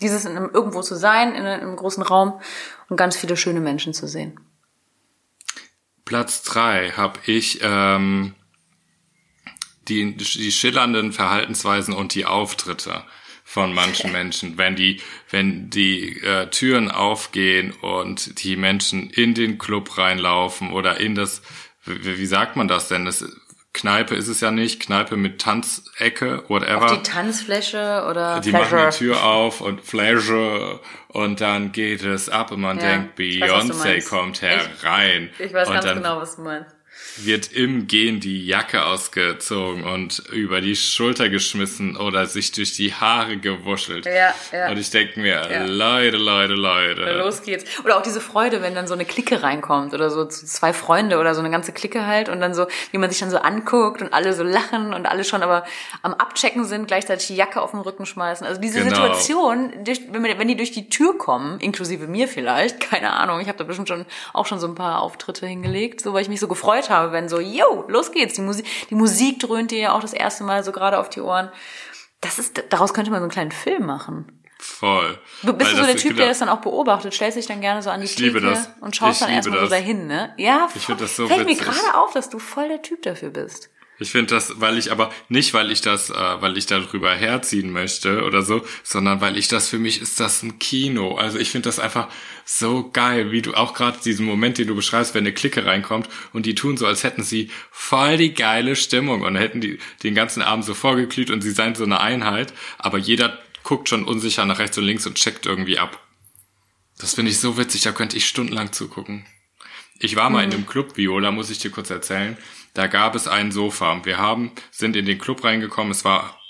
Dieses in einem, irgendwo zu sein, in einem großen Raum und ganz viele schöne Menschen zu sehen. Platz drei habe ich ähm, die, die schillernden Verhaltensweisen und die Auftritte von manchen Menschen, wenn die, wenn die äh, Türen aufgehen und die Menschen in den Club reinlaufen oder in das, wie, wie sagt man das denn? Das Kneipe ist es ja nicht, Kneipe mit Tanzecke, whatever. Auf die Tanzfläche oder Die Pleasure. machen die Tür auf und Flasche und dann geht es ab und man ja, denkt, Beyoncé kommt herein. Ich, ich weiß und ganz dann, genau, was du meinst. Wird im Gehen die Jacke ausgezogen und über die Schulter geschmissen oder sich durch die Haare gewuschelt. Ja, ja. Und ich denke mir, Ja. Leute, Leute, Leute. Los geht's. Oder auch diese Freude, wenn dann so eine Clique reinkommt oder so zwei Freunde oder so eine ganze Clique halt und dann so, wie man sich dann so anguckt und alle so lachen und alle schon aber am Abchecken sind, gleichzeitig die Jacke auf den Rücken schmeißen. Also diese Genau. Situation, wenn die durch die Tür kommen, inklusive mir vielleicht, keine Ahnung, ich habe da bestimmt schon auch schon so ein paar Auftritte hingelegt, so weil ich mich so gefreut habe, wenn so, yo, los geht's, die Musik, die Musik dröhnt dir ja auch das erste Mal so gerade auf die Ohren. Das ist, daraus könnte man so einen kleinen Film machen. Voll. Du bist Weil du so der Typ, genau. der das dann auch beobachtet, stellst dich dann gerne so an die Ich Theke und schaust Ich dann erstmal so dahin, ne? Ja, Ich find das so fällt mir witzig. gerade auf, dass du voll der Typ dafür bist. Ich finde das, weil ich aber nicht, weil ich das, äh, weil ich darüber herziehen möchte oder so, sondern weil ich das für mich ist das ein Kino. Also ich finde das einfach so geil, wie du auch gerade diesen Moment, den du beschreibst, wenn eine Clique reinkommt und die tun so, als hätten sie voll die geile Stimmung und hätten die den ganzen Abend so vorgeglüht und sie seien so eine Einheit, aber jeder guckt schon unsicher nach rechts und links und checkt irgendwie ab. Das finde ich so witzig, da könnte ich stundenlang zugucken. Ich war mal in einem Club, Viola, muss ich dir kurz erzählen. Da gab es ein Sofa. Wir haben, sind in den Club reingekommen. Es war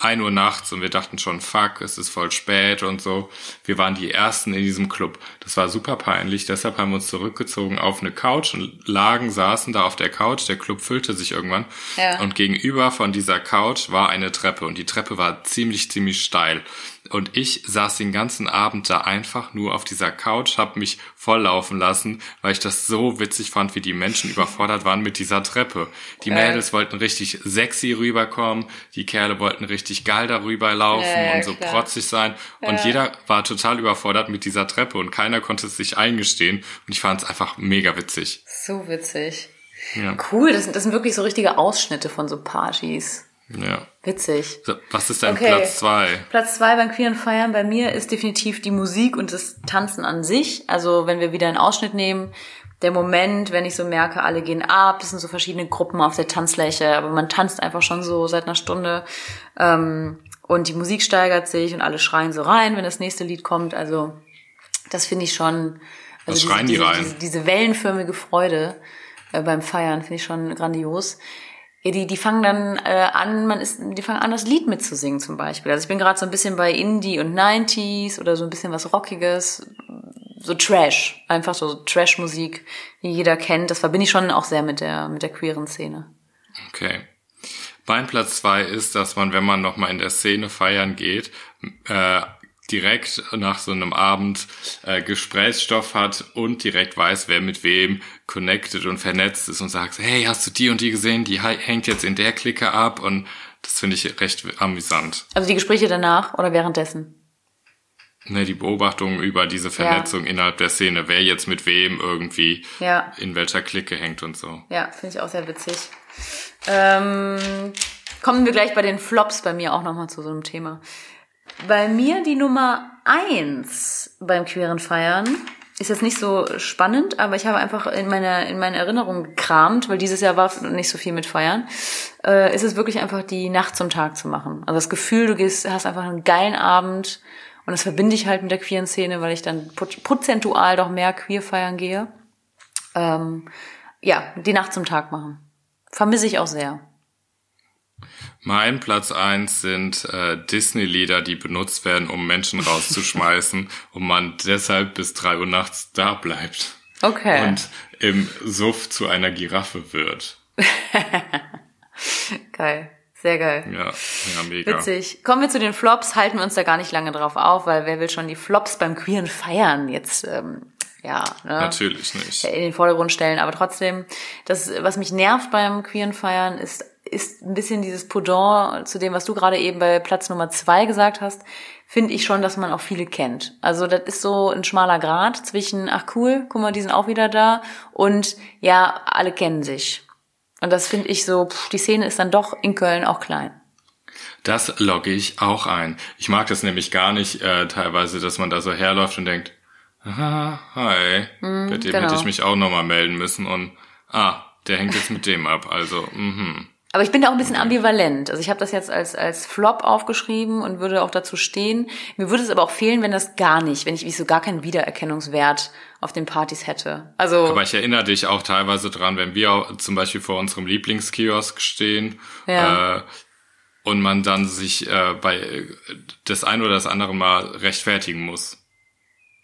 ein Uhr nachts und wir dachten schon, fuck, es ist voll spät und so. Wir waren die Ersten in diesem Club. Das war super peinlich. Deshalb haben wir uns zurückgezogen auf eine Couch und lagen, saßen da auf der Couch. Der Club füllte sich irgendwann. Ja. Und gegenüber von dieser Couch war eine Treppe und die Treppe war ziemlich, ziemlich steil. Und ich saß den ganzen Abend da einfach nur auf dieser Couch, hab mich volllaufen lassen, weil ich das so witzig fand, wie die Menschen überfordert waren mit dieser Treppe. Die Mädels wollten richtig sexy rüberkommen, die Kerle wollten richtig geil darüber laufen ja, und so klar. protzig sein. Und jeder war total überfordert mit dieser Treppe und keiner konnte es sich eingestehen. Und ich fand es einfach mega witzig. So witzig. Ja, Cool, das sind, das sind wirklich so richtige Ausschnitte von so Partys. Ja. Witzig. Was ist dein Okay. Platz zwei? Platz zwei beim queeren Feiern bei mir ist definitiv die Musik und das Tanzen an sich. Also wenn wir wieder einen Ausschnitt nehmen, der Moment, wenn ich so merke, alle gehen ab, es sind so verschiedene Gruppen auf der Tanzfläche, aber man tanzt einfach schon so seit einer Stunde ähm, und die Musik steigert sich und alle schreien so rein, wenn das nächste Lied kommt. Also das finde ich schon. Also schreien die diese, rein? Diese, diese wellenförmige Freude äh, beim Feiern finde ich schon grandios. Ja, die, die fangen dann äh, an, man ist, die fangen an, das Lied mitzusingen zum Beispiel. Also ich bin gerade so ein bisschen bei Indie und 90s oder so ein bisschen was Rockiges, so Trash, einfach so Trash-Musik, die jeder kennt. Das verbinde ich schon auch sehr mit der mit der queeren Szene. Okay. Mein Platz zwei ist, dass man, wenn man nochmal in der Szene feiern geht, äh, direkt nach so einem Abend äh, Gesprächsstoff hat und direkt weiß, wer mit wem connected und vernetzt ist und sagt, hey, hast du die und die gesehen? Die hä- hängt jetzt in der Clique ab und das finde ich recht amüsant. Also die Gespräche danach oder währenddessen. Ne, die Beobachtung über diese Vernetzung innerhalb der Szene, wer jetzt mit wem irgendwie Ja. in welcher Clique hängt und so. Ja, finde ich auch sehr witzig. Ähm, kommen wir gleich bei den Flops bei mir auch nochmal zu so einem Thema. Bei mir die Nummer eins beim queeren Feiern ist jetzt nicht so spannend, aber ich habe einfach in meiner in meine Erinnerung gekramt, weil dieses Jahr war nicht so viel mit Feiern. Äh, ist es wirklich einfach die Nacht zum Tag zu machen. Also das Gefühl, du gehst, hast einfach einen geilen Abend und das verbinde ich halt mit der queeren Szene, weil ich dann prozentual doch mehr queer feiern gehe. Ähm, ja, die Nacht zum Tag machen. Vermisse ich auch sehr. Mein Platz eins sind äh, Disney-Lieder, die benutzt werden, um Menschen rauszuschmeißen und man deshalb bis drei Uhr nachts da bleibt Okay. und im Suff zu einer Giraffe wird. geil. Sehr geil. Ja, ja, mega. Witzig. Kommen wir zu den Flops, halten wir uns da gar nicht lange drauf auf, weil wer will schon die Flops beim queeren Feiern jetzt, ähm, ja, ne? Natürlich nicht. in den Vordergrund stellen. Aber trotzdem, das, was mich nervt beim queeren Feiern, ist, ist ein bisschen dieses Pendant zu dem, was du gerade eben bei Platz Nummer zwei gesagt hast, finde ich schon, dass man auch viele kennt. Also das ist so ein schmaler Grad zwischen, ach cool, guck mal, die sind auch wieder da und ja, alle kennen sich. Und das finde ich so, pff, die Szene ist dann doch in Köln auch klein. Das logge ich auch ein. Ich mag das nämlich gar nicht äh, teilweise, dass man da so herläuft und denkt, aha, hi, bei dem genau. hätte ich mich auch nochmal melden müssen und ah, der hängt jetzt mit dem ab. Also, mhm. Aber ich bin da auch ein bisschen ambivalent. Also ich habe das jetzt als, als Flop aufgeschrieben und würde auch dazu stehen. Mir würde es aber auch fehlen, wenn das gar nicht, wenn ich, ich so gar keinen Wiedererkennungswert auf den Partys hätte. Also Aber ich erinnere dich auch teilweise dran, wenn wir zum Beispiel vor unserem Lieblingskiosk stehen Ja. äh, und man dann sich äh, bei das ein oder das andere Mal rechtfertigen muss.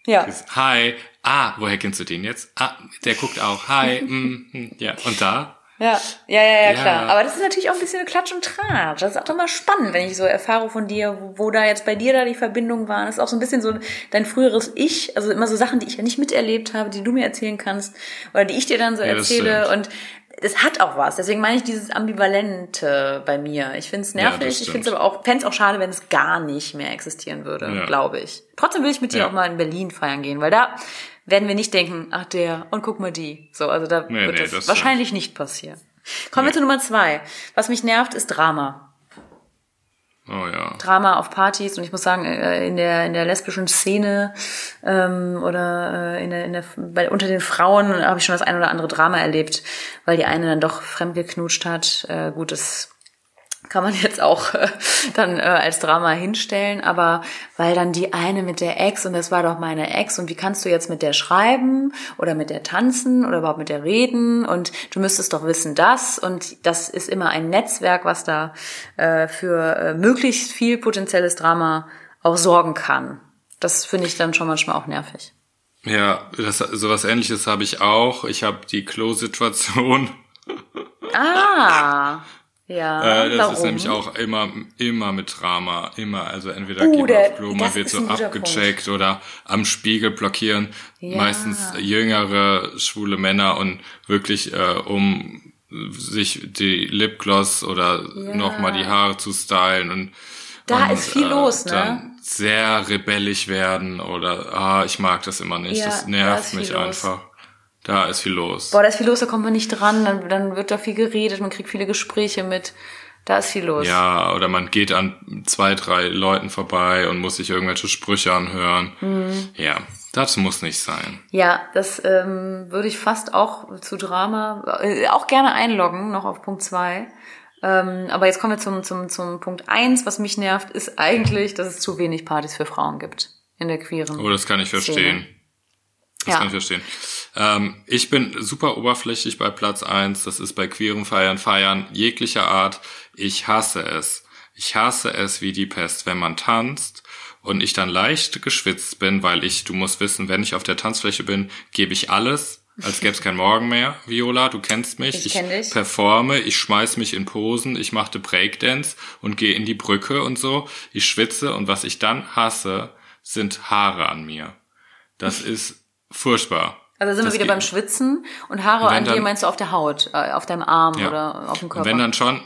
ja. Hi, ah, woher kennst du den jetzt? Ah, der guckt auch. Hi, mm, mm, ja. Und da? Ja, ja, ja, ja, Ja. klar. Aber das ist natürlich auch ein bisschen eine Klatsch und Tratsch. Das ist auch immer spannend, wenn ich so erfahre von dir, wo, wo da jetzt bei dir da die Verbindungen waren. Das ist auch so ein bisschen so dein früheres Ich, also immer so Sachen, die ich ja nicht miterlebt habe, die du mir erzählen kannst oder die ich dir dann so Ja, erzähle. Und es hat auch was. Deswegen meine ich dieses Ambivalente bei mir. Ich finde es Ja, nervig. ich stimmt. finde es aber auch, fände es auch schade, wenn es gar nicht mehr existieren würde, Ja. glaube ich. Trotzdem will ich mit dir Ja. auch mal in Berlin feiern gehen, weil da werden wir nicht denken, ach der und guck mal die. So, also da Nee, wird nee, das, das wahrscheinlich nicht passieren. Kommen wir zu Nummer zwei. Was mich nervt, ist Drama. Oh ja. Drama auf Partys und ich muss sagen, äh, in der in der lesbischen Szene ähm, oder äh, in der, in der bei, unter den Frauen habe ich schon das ein oder andere Drama erlebt, weil die eine dann doch fremdgeknutscht hat. Äh, gut, das kann man jetzt auch äh, dann äh, als Drama hinstellen, aber weil dann die eine mit der Ex und das war doch meine Ex und wie kannst du jetzt mit der schreiben oder mit der tanzen oder überhaupt mit der reden und du müsstest doch wissen das und das ist immer ein Netzwerk, was da äh, für äh, möglichst viel potenzielles Drama auch sorgen kann. Das finde ich dann schon manchmal auch nervig. Ja, das, sowas ähnliches habe ich auch. Ich habe die Klo-Situation. Ah, ja. Äh, das warum? ist nämlich auch immer, immer mit Drama. Immer. Also entweder Uh, geht man auf Klo, man wird so abgecheckt oder am Spiegel blockieren. Ja. Meistens jüngere, schwule Männer und wirklich, äh, um sich die Lipgloss oder Ja. nochmal die Haare zu stylen und Da und, ist viel los, ne? Sehr rebellisch werden oder ah, ich mag das immer nicht. Ja, das da nervt viel mich los. einfach. Da ist viel los. Boah, da ist viel los, da kommt man nicht dran, dann, dann wird da viel geredet, man kriegt viele Gespräche mit. Da ist viel los. Ja, oder man geht an zwei, drei Leuten vorbei und muss sich irgendwelche Sprüche anhören. Mhm. Ja, das muss nicht sein. Ja, das ähm, würde ich fast auch zu Drama äh, auch gerne einloggen, noch auf Punkt zwei. Ähm, aber jetzt kommen wir zum, zum, zum Punkt eins. Was mich nervt, ist eigentlich, dass es zu wenig Partys für Frauen gibt in der queeren. Oh, das kann ich verstehen. Das Ja. kann ich verstehen. Ähm, ich bin super oberflächlich bei Platz eins. Das ist bei queeren Feiern, Feiern jeglicher Art. Ich hasse es. Ich hasse es wie die Pest, wenn man tanzt und ich dann leicht geschwitzt bin, weil ich, du musst wissen, wenn ich auf der Tanzfläche bin, gebe ich alles, als gäbe es kein Morgen mehr. Viola, du kennst mich. Ich kenn dich. performe, ich schmeiß mich in Posen, ich machte Breakdance und gehe in die Brücke und so. Ich schwitze und was ich dann hasse, sind Haare an mir. Das ist furchtbar. Also sind wir Das wieder geht- beim Schwitzen und Haare an dir meinst du auf der Haut, äh, auf deinem Arm Ja. oder auf dem Und Körper. wenn dann schon,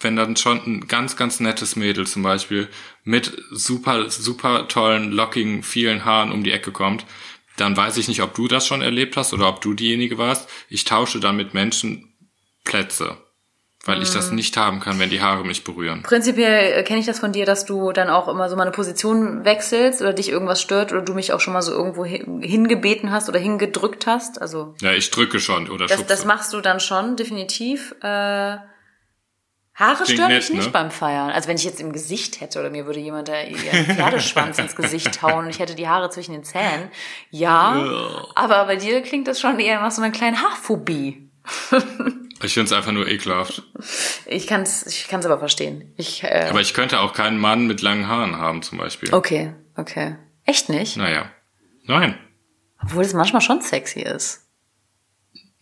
wenn dann schon ein ganz, ganz nettes Mädel zum Beispiel mit super, super tollen, lockigen, vielen Haaren um die Ecke kommt, dann weiß ich nicht, ob du das schon erlebt hast oder ob du diejenige warst. Ich tausche dann mit Menschen Plätze, weil ich Mhm. das nicht haben kann, wenn die Haare mich berühren. Prinzipiell äh, kenne ich das von dir, dass du dann auch immer so mal eine Position wechselst oder dich irgendwas stört oder du mich auch schon mal so irgendwo hin- hingebeten hast oder hingedrückt hast. Also Ja, ich drücke schon oder das, schubse. das machst du dann schon, definitiv. Äh, Haare Klingt stören mich nicht ne? beim Feiern. Also wenn ich jetzt im Gesicht hätte oder mir würde jemand da ihren Pferdeschwanz ins Gesicht hauen und ich hätte die Haare zwischen den Zähnen. Ja, aber bei dir klingt das schon eher nach so einer kleinen Haarphobie. Ich finde es einfach nur ekelhaft. Ich kann es ich kann's aber verstehen. Ich, äh, Aber ich könnte auch keinen Mann mit langen Haaren haben, zum Beispiel. okay, okay. Echt nicht? Naja. Nein. Obwohl es manchmal schon sexy ist.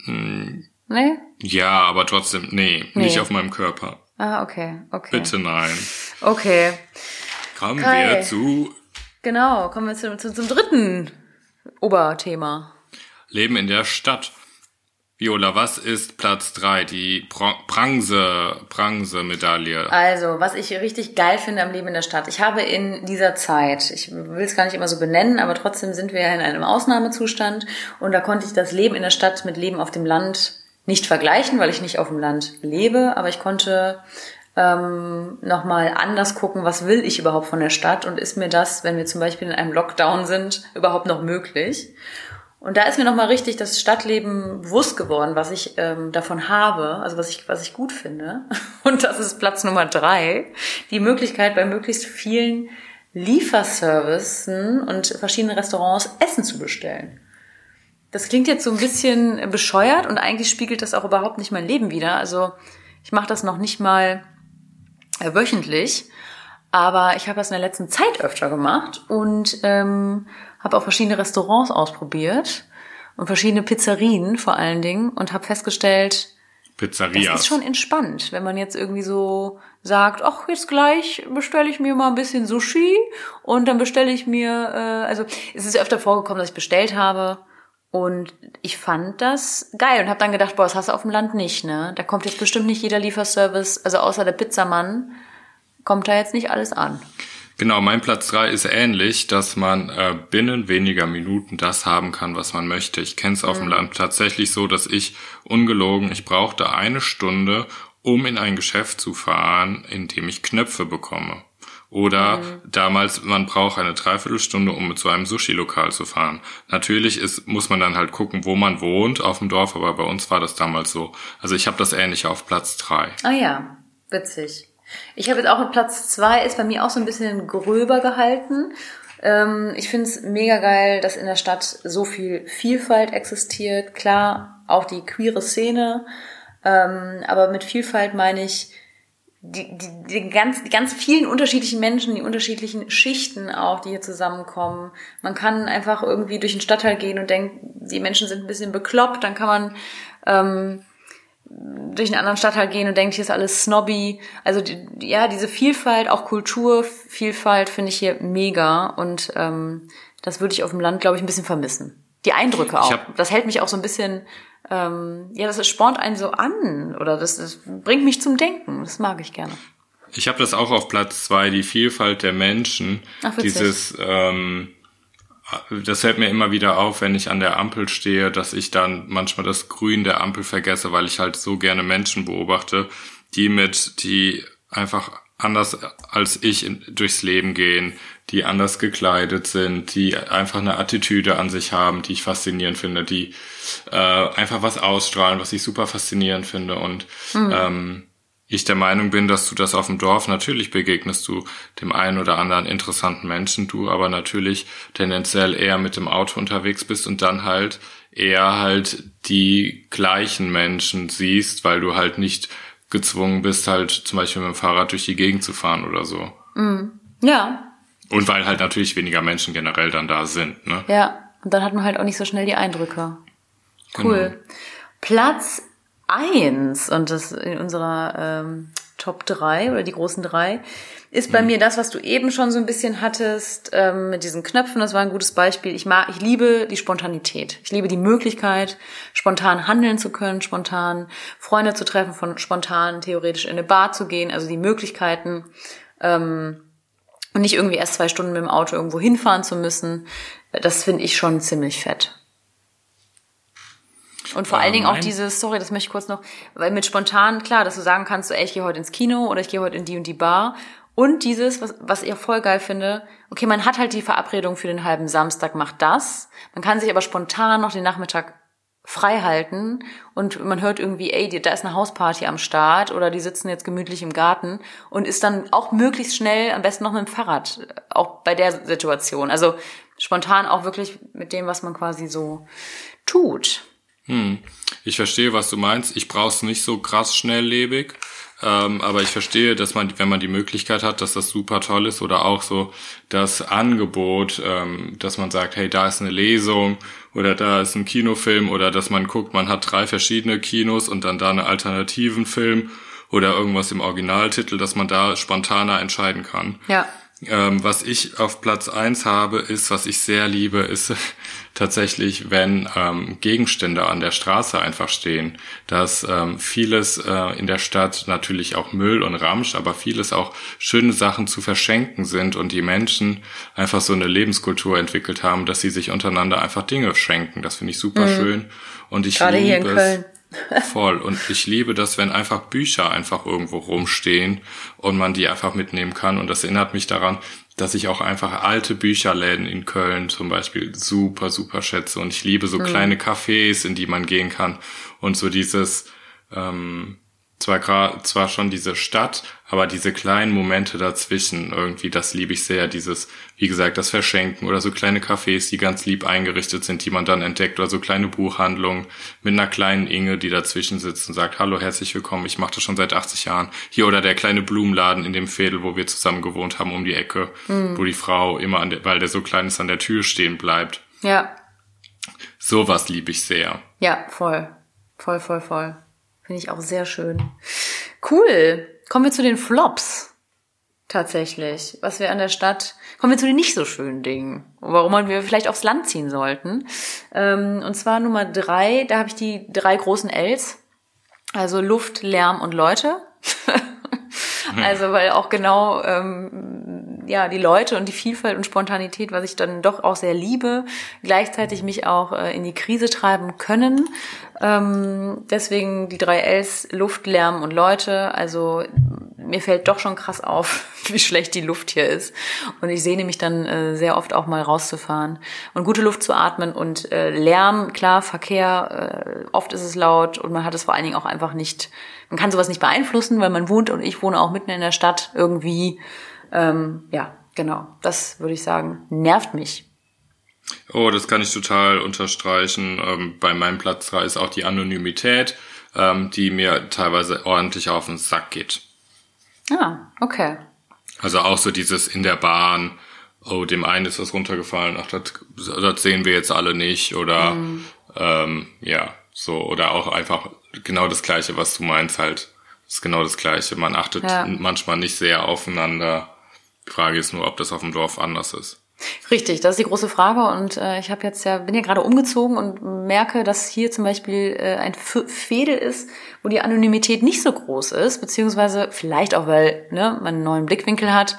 Hm. Nee? Ja, aber trotzdem, nee, Nee. nicht auf meinem Körper. Ah, okay, okay. Bitte nein. Okay, Kommen Kai. wir zu genau. Kommen wir zu, zu, zum dritten Oberthema. Leben in der Stadt. Viola, was ist Platz drei? Die Bron Bronze, Bronze-Medaille. Also, was ich richtig geil finde am Leben in der Stadt. Ich habe in dieser Zeit, ich will es gar nicht immer so benennen, aber trotzdem sind wir ja in einem Ausnahmezustand und da konnte ich das Leben in der Stadt mit Leben auf dem Land nicht vergleichen, weil ich nicht auf dem Land lebe, aber ich konnte ähm, nochmal anders gucken, was will ich überhaupt von der Stadt und ist mir das, wenn wir zum Beispiel in einem Lockdown sind, überhaupt noch möglich? Und da ist mir nochmal richtig das Stadtleben bewusst geworden, was ich ähm, davon habe, also was ich, was ich gut finde. Und das ist Platz Nummer drei, die Möglichkeit bei möglichst vielen Lieferservicen und verschiedenen Restaurants Essen zu bestellen. Das klingt jetzt so ein bisschen bescheuert und eigentlich spiegelt das auch überhaupt nicht mein Leben wider. Also ich mache das noch nicht mal äh, wöchentlich, aber ich habe das in der letzten Zeit öfter gemacht und ähm, habe auch verschiedene Restaurants ausprobiert und verschiedene Pizzerien vor allen Dingen und habe festgestellt, Pizzerias. das ist schon entspannt, wenn man jetzt irgendwie so sagt, ach, jetzt gleich bestelle ich mir mal ein bisschen Sushi und dann bestelle ich mir, äh, also es ist öfter vorgekommen, dass ich bestellt habe und ich fand das geil und habe dann gedacht, boah, das hast du auf dem Land nicht, ne? Da kommt jetzt bestimmt nicht jeder Lieferservice, also außer der Pizzamann, kommt da jetzt nicht alles an. Genau, mein Platz drei ist ähnlich, dass man äh, binnen weniger Minuten das haben kann, was man möchte. Ich kenne es auf mhm. dem Land tatsächlich so, dass ich ungelogen, ich brauchte eine Stunde, um in ein Geschäft zu fahren, in dem ich Knöpfe bekomme. Oder mhm. damals, man braucht eine Dreiviertelstunde, um zu einem Sushi-Lokal zu fahren. Natürlich ist, muss man dann halt gucken, wo man wohnt auf dem Dorf, aber bei uns war das damals so. Also ich habe das ähnlich auf Platz drei. Ah ja, witzig. Ich habe jetzt auch mit Platz zwei, ist bei mir auch so ein bisschen gröber gehalten. Ähm, ich finde es mega geil, dass in der Stadt so viel Vielfalt existiert. Klar, auch die queere Szene. Ähm, aber mit Vielfalt meine ich die, die, die, ganz, die ganz vielen unterschiedlichen Menschen, die unterschiedlichen Schichten auch, die hier zusammenkommen. Man kann einfach irgendwie durch den Stadtteil gehen und denkt, die Menschen sind ein bisschen bekloppt. Dann kann man ähm, durch einen anderen Stadtteil gehen und denkt, hier ist alles snobby. Also die, ja, diese Vielfalt, auch Kulturvielfalt finde ich hier mega und ähm, das würde ich auf dem Land, glaube ich, ein bisschen vermissen. Die Eindrücke auch. Das hält mich auch so ein bisschen, ähm, ja, das spornt einen so an oder das, das bringt mich zum Denken. Das mag ich gerne. Ich habe das auch auf Platz zwei, die Vielfalt der Menschen. Ach, dieses ähm, das fällt mir immer wieder auf, wenn ich an der Ampel stehe, dass ich dann manchmal das Grün der Ampel vergesse, weil ich halt so gerne Menschen beobachte, die mit, die einfach anders als ich in, durchs Leben gehen, die anders gekleidet sind, die einfach eine Attitüde an sich haben, die ich faszinierend finde, die äh, einfach was ausstrahlen, was ich super faszinierend finde und mhm. ähm, ich der Meinung bin, dass du das auf dem Dorf natürlich begegnest du dem einen oder anderen interessanten Menschen, du aber natürlich tendenziell eher mit dem Auto unterwegs bist und dann halt eher halt die gleichen Menschen siehst, weil du halt nicht gezwungen bist, halt zum Beispiel mit dem Fahrrad durch die Gegend zu fahren oder so. Mm. Ja. Und weil halt natürlich weniger Menschen generell dann da sind, ne? Ja. Und dann hat man halt auch nicht so schnell die Eindrücke. Cool. Genau. Platz eins und das in unserer ähm, Top drei oder die großen drei ist bei mhm. mir das, was du eben schon so ein bisschen hattest ähm, mit diesen Knöpfen. Das war ein gutes Beispiel. Ich mag, ich liebe die Spontanität. Ich liebe die Möglichkeit, spontan handeln zu können, spontan Freunde zu treffen, von spontan theoretisch in eine Bar zu gehen. Also die Möglichkeiten ähm, und nicht irgendwie erst zwei Stunden mit dem Auto irgendwo hinfahren zu müssen. Das finde ich schon ziemlich fett. Und vor allen Dingen auch dieses, sorry, das möchte ich kurz noch, weil mit spontan, klar, dass du sagen kannst, so, ey, ich gehe heute ins Kino oder ich gehe heute in die und die Bar. Und dieses, was, was ich voll geil finde, okay, man hat halt die Verabredung für den halben Samstag, macht das. Man kann sich aber spontan noch den Nachmittag frei halten und man hört irgendwie, ey, da ist eine Hausparty am Start oder die sitzen jetzt gemütlich im Garten und ist dann auch möglichst schnell, am besten noch mit dem Fahrrad, auch bei der Situation. Also spontan auch wirklich mit dem, was man quasi so tut. Hm. Ich verstehe, was du meinst. Ich brauch's nicht so krass schnelllebig. Ähm, aber ich verstehe, dass man, wenn man die Möglichkeit hat, dass das super toll ist oder auch so das Angebot, ähm, dass man sagt, hey, da ist eine Lesung oder da ist ein Kinofilm oder dass man guckt, man hat drei verschiedene Kinos und dann da einen alternativen Film oder irgendwas im Originaltitel, dass man da spontaner entscheiden kann. Ja. Ähm, was ich auf Platz eins habe, ist, was ich sehr liebe, ist tatsächlich, wenn ähm, Gegenstände an der Straße einfach stehen. Dass ähm, vieles äh, in der Stadt natürlich auch Müll und Ramsch, aber vieles auch schöne Sachen zu verschenken sind und die Menschen einfach so eine Lebenskultur entwickelt haben, dass sie sich untereinander einfach Dinge schenken. Das finde ich super mhm. schön. Und ich Gerade liebe hier in Köln. Voll. Und ich liebe das, wenn einfach Bücher einfach irgendwo rumstehen und man die einfach mitnehmen kann. Und das erinnert mich daran, dass ich auch einfach alte Bücherläden in Köln zum Beispiel super, super schätze. Und ich liebe so mhm. kleine Cafés, in die man gehen kann. Und so dieses, ähm, zwar zwar schon diese Stadt, aber diese kleinen Momente dazwischen irgendwie, das liebe ich sehr. Dieses, wie gesagt, das Verschenken oder so kleine Cafés, die ganz lieb eingerichtet sind, die man dann entdeckt oder so kleine Buchhandlungen mit einer kleinen Inge, die dazwischen sitzt und sagt, hallo, herzlich willkommen, ich mache das schon seit 80 Jahren. Hier oder der kleine Blumenladen in dem Fädel, wo wir zusammen gewohnt haben, um die Ecke, mhm. wo die Frau immer an der, weil der so klein ist, an der Tür stehen bleibt. Ja. Sowas liebe ich sehr. Ja, voll. Voll, voll, voll. Finde ich auch sehr schön. Cool. Kommen wir zu den Flops. Tatsächlich. Was wir an der Stadt, kommen wir zu den nicht so schönen Dingen. Warum wir vielleicht aufs Land ziehen sollten. Ähm, und zwar Nummer drei, da habe ich die drei großen Ls. Also Luft, Lärm und Leute. also weil auch genau ähm, ja die Leute und die Vielfalt und Spontanität, was ich dann doch auch sehr liebe, gleichzeitig mich auch äh, in die Krise treiben können. Ähm, deswegen die drei Ls, Luft, Lärm und Leute. Also mir fällt doch schon krass auf, wie schlecht die Luft hier ist. Und ich sehne mich dann äh, sehr oft auch mal rauszufahren und gute Luft zu atmen und äh, Lärm, klar, Verkehr, äh, oft ist es laut und man hat es vor allen Dingen auch einfach nicht, man kann sowas nicht beeinflussen, weil man wohnt und ich wohne auch mitten in der Stadt irgendwie. Ähm, ja, genau, das würde ich sagen, nervt mich. Oh, das kann ich total unterstreichen. Ähm, bei meinem Platz 3 ist auch die Anonymität, ähm, die mir teilweise ordentlich auf den Sack geht. Ah, okay. Also auch so dieses in der Bahn, oh, dem einen ist was runtergefallen, ach, das, das sehen wir jetzt alle nicht. Oder mhm. ähm, ja, so, oder auch einfach genau das Gleiche, was du meinst, halt. ist genau das Gleiche. Man achtet ja. manchmal nicht sehr aufeinander. Die Frage ist nur, ob das auf dem Dorf anders ist. Richtig, das ist die große Frage und äh, ich habe jetzt ja bin ja gerade umgezogen und merke, dass hier zum Beispiel äh, ein Fädel ist, wo die Anonymität nicht so groß ist, beziehungsweise vielleicht auch weil ne, man einen neuen Blickwinkel hat,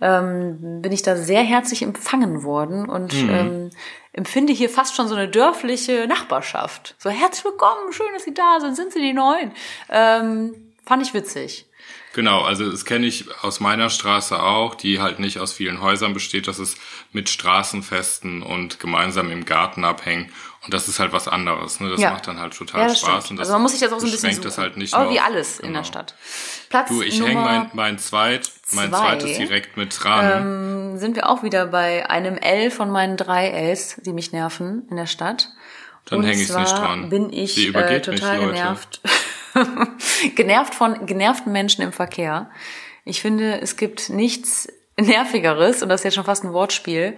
ähm, bin ich da sehr herzlich empfangen worden und mhm. ähm, empfinde hier fast schon so eine dörfliche Nachbarschaft. So herzlich willkommen, schön, dass Sie da sind, sind Sie die Neuen? Ähm, fand ich witzig. Genau, also das kenne ich aus meiner Straße auch, die halt nicht aus vielen Häusern besteht, das ist mit Straßenfesten und gemeinsam im Garten abhängen. Und das ist halt was anderes. Ne? Das ja. macht dann halt total ja, Spaß. Und das also man muss sich das auch so ein bisschen suchen. das halt nicht Aber wie alles genau. in der genau. Stadt. Platz du, ich hänge mein, mein, zweit, mein zwei, zweites direkt mit dran. Ähm, sind wir auch wieder bei einem L von meinen drei Ls, die mich nerven in der Stadt. Dann hänge ich nicht dran. bin ich äh, total genervt. genervt von genervten Menschen im Verkehr. Ich finde, es gibt nichts nervigeres, und das ist jetzt schon fast ein Wortspiel,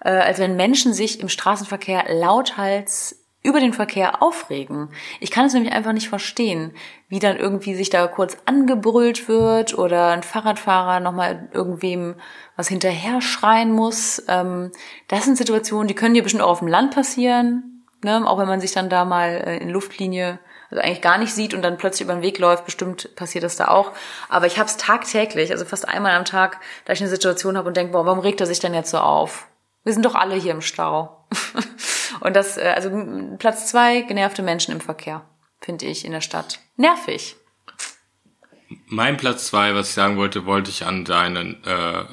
äh, als wenn Menschen sich im Straßenverkehr lauthals über den Verkehr aufregen. Ich kann es nämlich einfach nicht verstehen, wie dann irgendwie sich da kurz angebrüllt wird oder ein Fahrradfahrer nochmal irgendwem was hinterher schreien muss. Ähm, das sind Situationen, die können dir bestimmt auch auf dem Land passieren, ne? auch wenn man sich dann da mal äh, in Luftlinie also eigentlich gar nicht sieht und dann plötzlich über den Weg läuft, bestimmt passiert das da auch. Aber ich habe es tagtäglich, also fast einmal am Tag, da ich eine Situation habe und denke, boah, warum regt er sich denn jetzt so auf? Wir sind doch alle hier im Stau. und das, äh, also Platz zwei, genervte Menschen im Verkehr, finde ich in der Stadt. Nervig. Mein Platz zwei, was ich sagen wollte, wollte ich an deinen äh,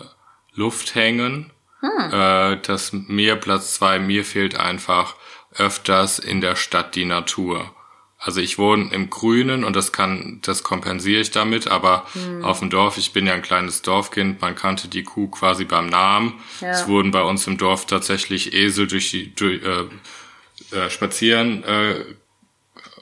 Luft hängen. Hm. Äh, dass mir Platz zwei, mir fehlt einfach öfters in der Stadt die Natur. Also ich wohne im Grünen und das kann, das kompensiere ich damit, aber hm. auf dem Dorf, ich bin ja ein kleines Dorfkind, man kannte die Kuh quasi beim Namen. Ja. Es wurden bei uns im Dorf tatsächlich Esel durch die durch, äh, äh, spazieren, äh,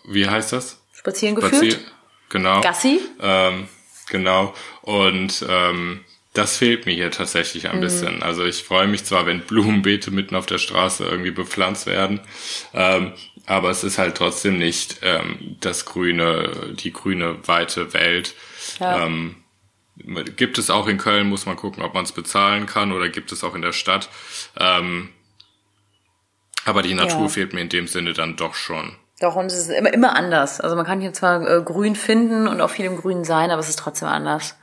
wie heißt das? Spazieren Spazier geführt? Genau. Gassi? Ähm, genau. Und ähm, das fehlt mir hier tatsächlich ein mhm. bisschen. Also ich freue mich zwar, wenn Blumenbeete mitten auf der Straße irgendwie bepflanzt werden, ähm, aber es ist halt trotzdem nicht ähm, das grüne, die grüne weite Welt. Ja. Ähm, gibt es auch in Köln, muss man gucken, ob man es bezahlen kann oder gibt es auch in der Stadt. Ähm, aber die Natur ja. fehlt mir in dem Sinne dann doch schon. Doch, und es ist immer, immer anders. Also man kann hier zwar äh, grün finden und auch viel im Grün sein, aber es ist trotzdem anders.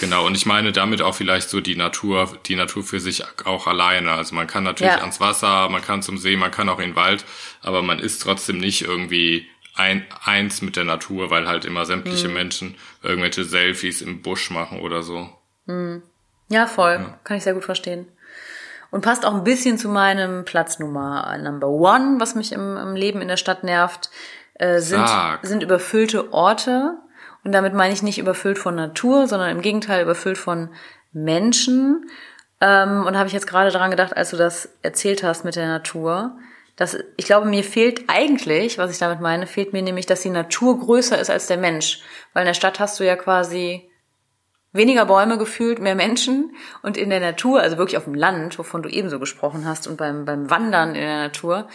Genau, und ich meine damit auch vielleicht so die Natur, die Natur für sich auch alleine. Also man kann natürlich ja. ans Wasser, man kann zum See, man kann auch in den Wald, aber man ist trotzdem nicht irgendwie ein, eins mit der Natur, weil halt immer sämtliche mhm. Menschen irgendwelche Selfies im Busch machen oder so. Mhm. Ja, voll. Kann ich sehr gut verstehen. Und passt auch ein bisschen zu meinem Platz Nummer Number One, was mich im, im Leben in der Stadt nervt, äh, sind, Sag. sind überfüllte Orte. Und damit meine ich nicht überfüllt von Natur, sondern im Gegenteil überfüllt von Menschen. Ähm, und da habe ich jetzt gerade dran gedacht, als du das erzählt hast mit der Natur. Dass, ich glaube, mir fehlt eigentlich, was ich damit meine, fehlt mir nämlich, dass die Natur größer ist als der Mensch. Weil in der Stadt hast du ja quasi weniger Bäume gefühlt, mehr Menschen. Und in der Natur, also wirklich auf dem Land, wovon du ebenso gesprochen hast, und beim, beim Wandern in der Natur,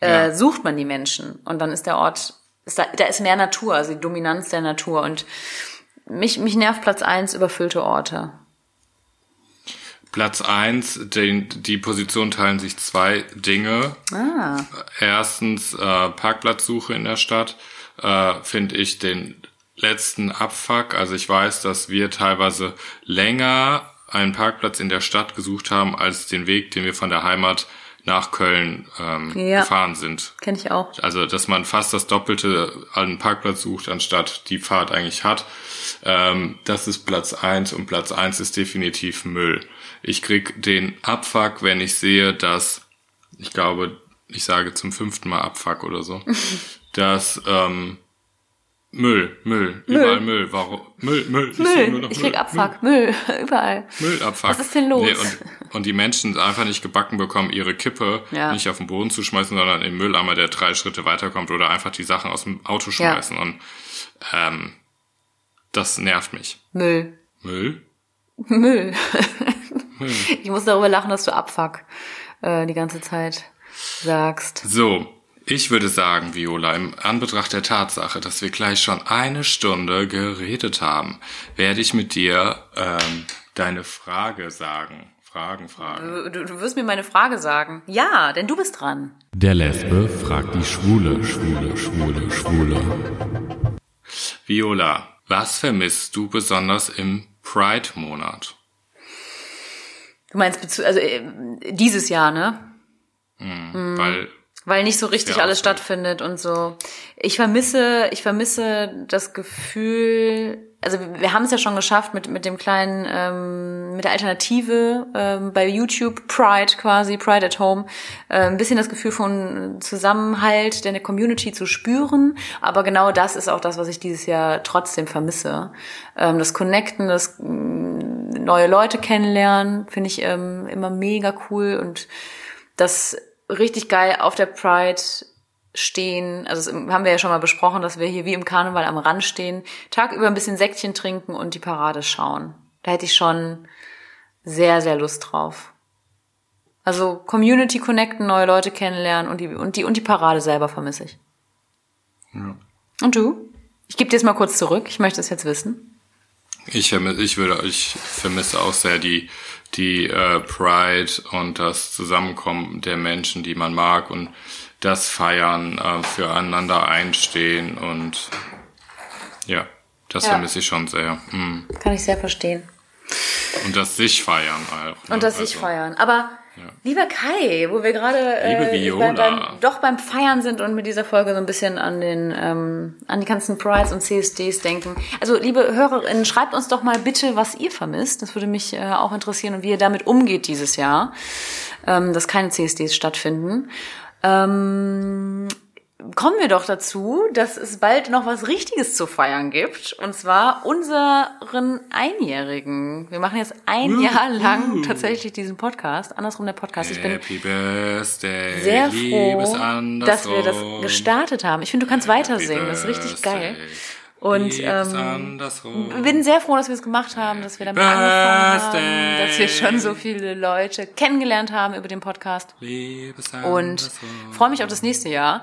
äh, Ja. sucht man die Menschen. Und dann ist der Ort, ist da, da ist mehr Natur, also die Dominanz der Natur. Und mich, mich nervt Platz eins überfüllte Orte. Platz eins, den, die Position teilen sich zwei Dinge. Ah, Erstens äh, Parkplatzsuche in der Stadt. Äh, Finde ich den letzten Abfuck. Also ich weiß, dass wir teilweise länger einen Parkplatz in der Stadt gesucht haben, als den Weg, den wir von der Heimat nach Köln ähm, Ja. gefahren sind. kenne ich auch. Also, dass man fast das Doppelte an einen Parkplatz sucht, anstatt die Fahrt eigentlich hat. Ähm, das ist Platz eins und Platz eins ist definitiv Müll. Ich krieg den Abfuck, wenn ich sehe, dass, ich glaube, ich sage zum fünften Mal Abfuck oder so, dass ähm, Müll, Müll, überall Müll. Warum? Müll, Müll. Ich, sehe nur Müll, noch ich Müll, krieg Abfuck, Müll, überall. Müll, Müllabfuck. Was ist denn los? und, und die Menschen einfach nicht gebacken bekommen, ihre Kippe Ja. nicht auf den Boden zu schmeißen, sondern im Mülleimer, der drei Schritte weiterkommt oder einfach die Sachen aus dem Auto schmeißen. Und ähm, das nervt mich. Müll. Müll? Müll. Ich muss darüber lachen, dass du Abfuck äh, die ganze Zeit sagst. So, ich würde sagen, Viola, im Anbetracht der Tatsache, dass wir gleich schon eine Stunde geredet haben, werde ich mit dir ähm, deine Frage sagen. Fragen, Fragen. Du, du wirst mir meine Frage sagen. Ja, denn du bist dran. Der Lesbe fragt die Schwule, Schwule, Schwule, Schwule. Viola, was vermisst du besonders im Pride-Monat? Du meinst also äh, dieses Jahr, ne? Weil Weil nicht so richtig Ja, alles okay. stattfindet und so. Ich vermisse, ich vermisse das Gefühl, also wir haben es ja schon geschafft mit, mit dem kleinen, ähm, mit der Alternative ähm, bei YouTube, Pride quasi, Pride at Home, äh, ein bisschen das Gefühl von Zusammenhalt der Community zu spüren. Aber genau das ist auch das, was ich dieses Jahr trotzdem vermisse. Ähm, das Connecten, das mh, neue Leute kennenlernen, finde ich ähm, immer mega cool und das richtig geil auf der Pride stehen. Also das haben wir ja schon mal besprochen, dass wir hier wie im Karneval am Rand stehen, tagüber ein bisschen Säckchen trinken und die Parade schauen. Da hätte ich schon sehr, sehr Lust drauf. Also Community connecten, neue Leute kennenlernen und die, und die, und die Parade selber vermisse ich. Und du? Ich gebe dir jetzt mal kurz zurück. Ich möchte es jetzt wissen. ich vermisse, ich würde, ich vermisse auch sehr die, die äh, Pride und das Zusammenkommen der Menschen, die man mag und das Feiern, äh, füreinander einstehen und ja, das Ja. vermisse ich schon sehr. Mm. Kann ich sehr verstehen. Und das sich feiern auch. ne? Und das sich Also, feiern. Aber lieber Kai, wo wir gerade äh, Viola. beim, beim, doch beim Feiern sind und mit dieser Folge so ein bisschen an den ähm, an die ganzen Prides und CSDs denken. Also liebe Hörerinnen, schreibt uns doch mal bitte, was ihr vermisst. Das würde mich äh, auch interessieren und wie ihr damit umgeht dieses Jahr, ähm, dass keine CSDs stattfinden. Ähm, kommen wir doch dazu, dass es bald noch was Richtiges zu feiern gibt. Und zwar unseren Einjährigen. Wir machen jetzt ein Jahr lang tatsächlich diesen Podcast. Andersrum der Podcast. Ich bin Happy Birthday, sehr froh, dass wir das gestartet haben. Ich finde, du kannst weiter singen. Das ist richtig geil. Und ähm, bin sehr froh, dass wir es gemacht haben, dass wir damit angefangen haben, Birthday. dass wir schon so viele Leute kennengelernt haben über den Podcast. Und freue mich auf das nächste Jahr.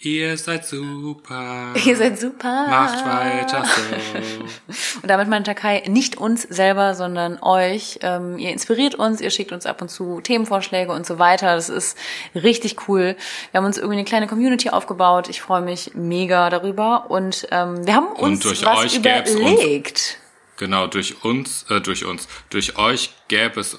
Ihr seid super. Ihr seid super. Macht weiter so. Und damit meint Takai nicht uns selber, sondern euch. Ähm, ihr inspiriert uns, ihr schickt uns ab und zu Themenvorschläge und so weiter. Das ist richtig cool. Wir haben uns irgendwie eine kleine Community aufgebaut. Ich freue mich mega darüber. Und ähm, wir haben uns durch was euch gäb's uns- überlegt. Genau, durch uns, äh, durch uns, durch euch gäbe es,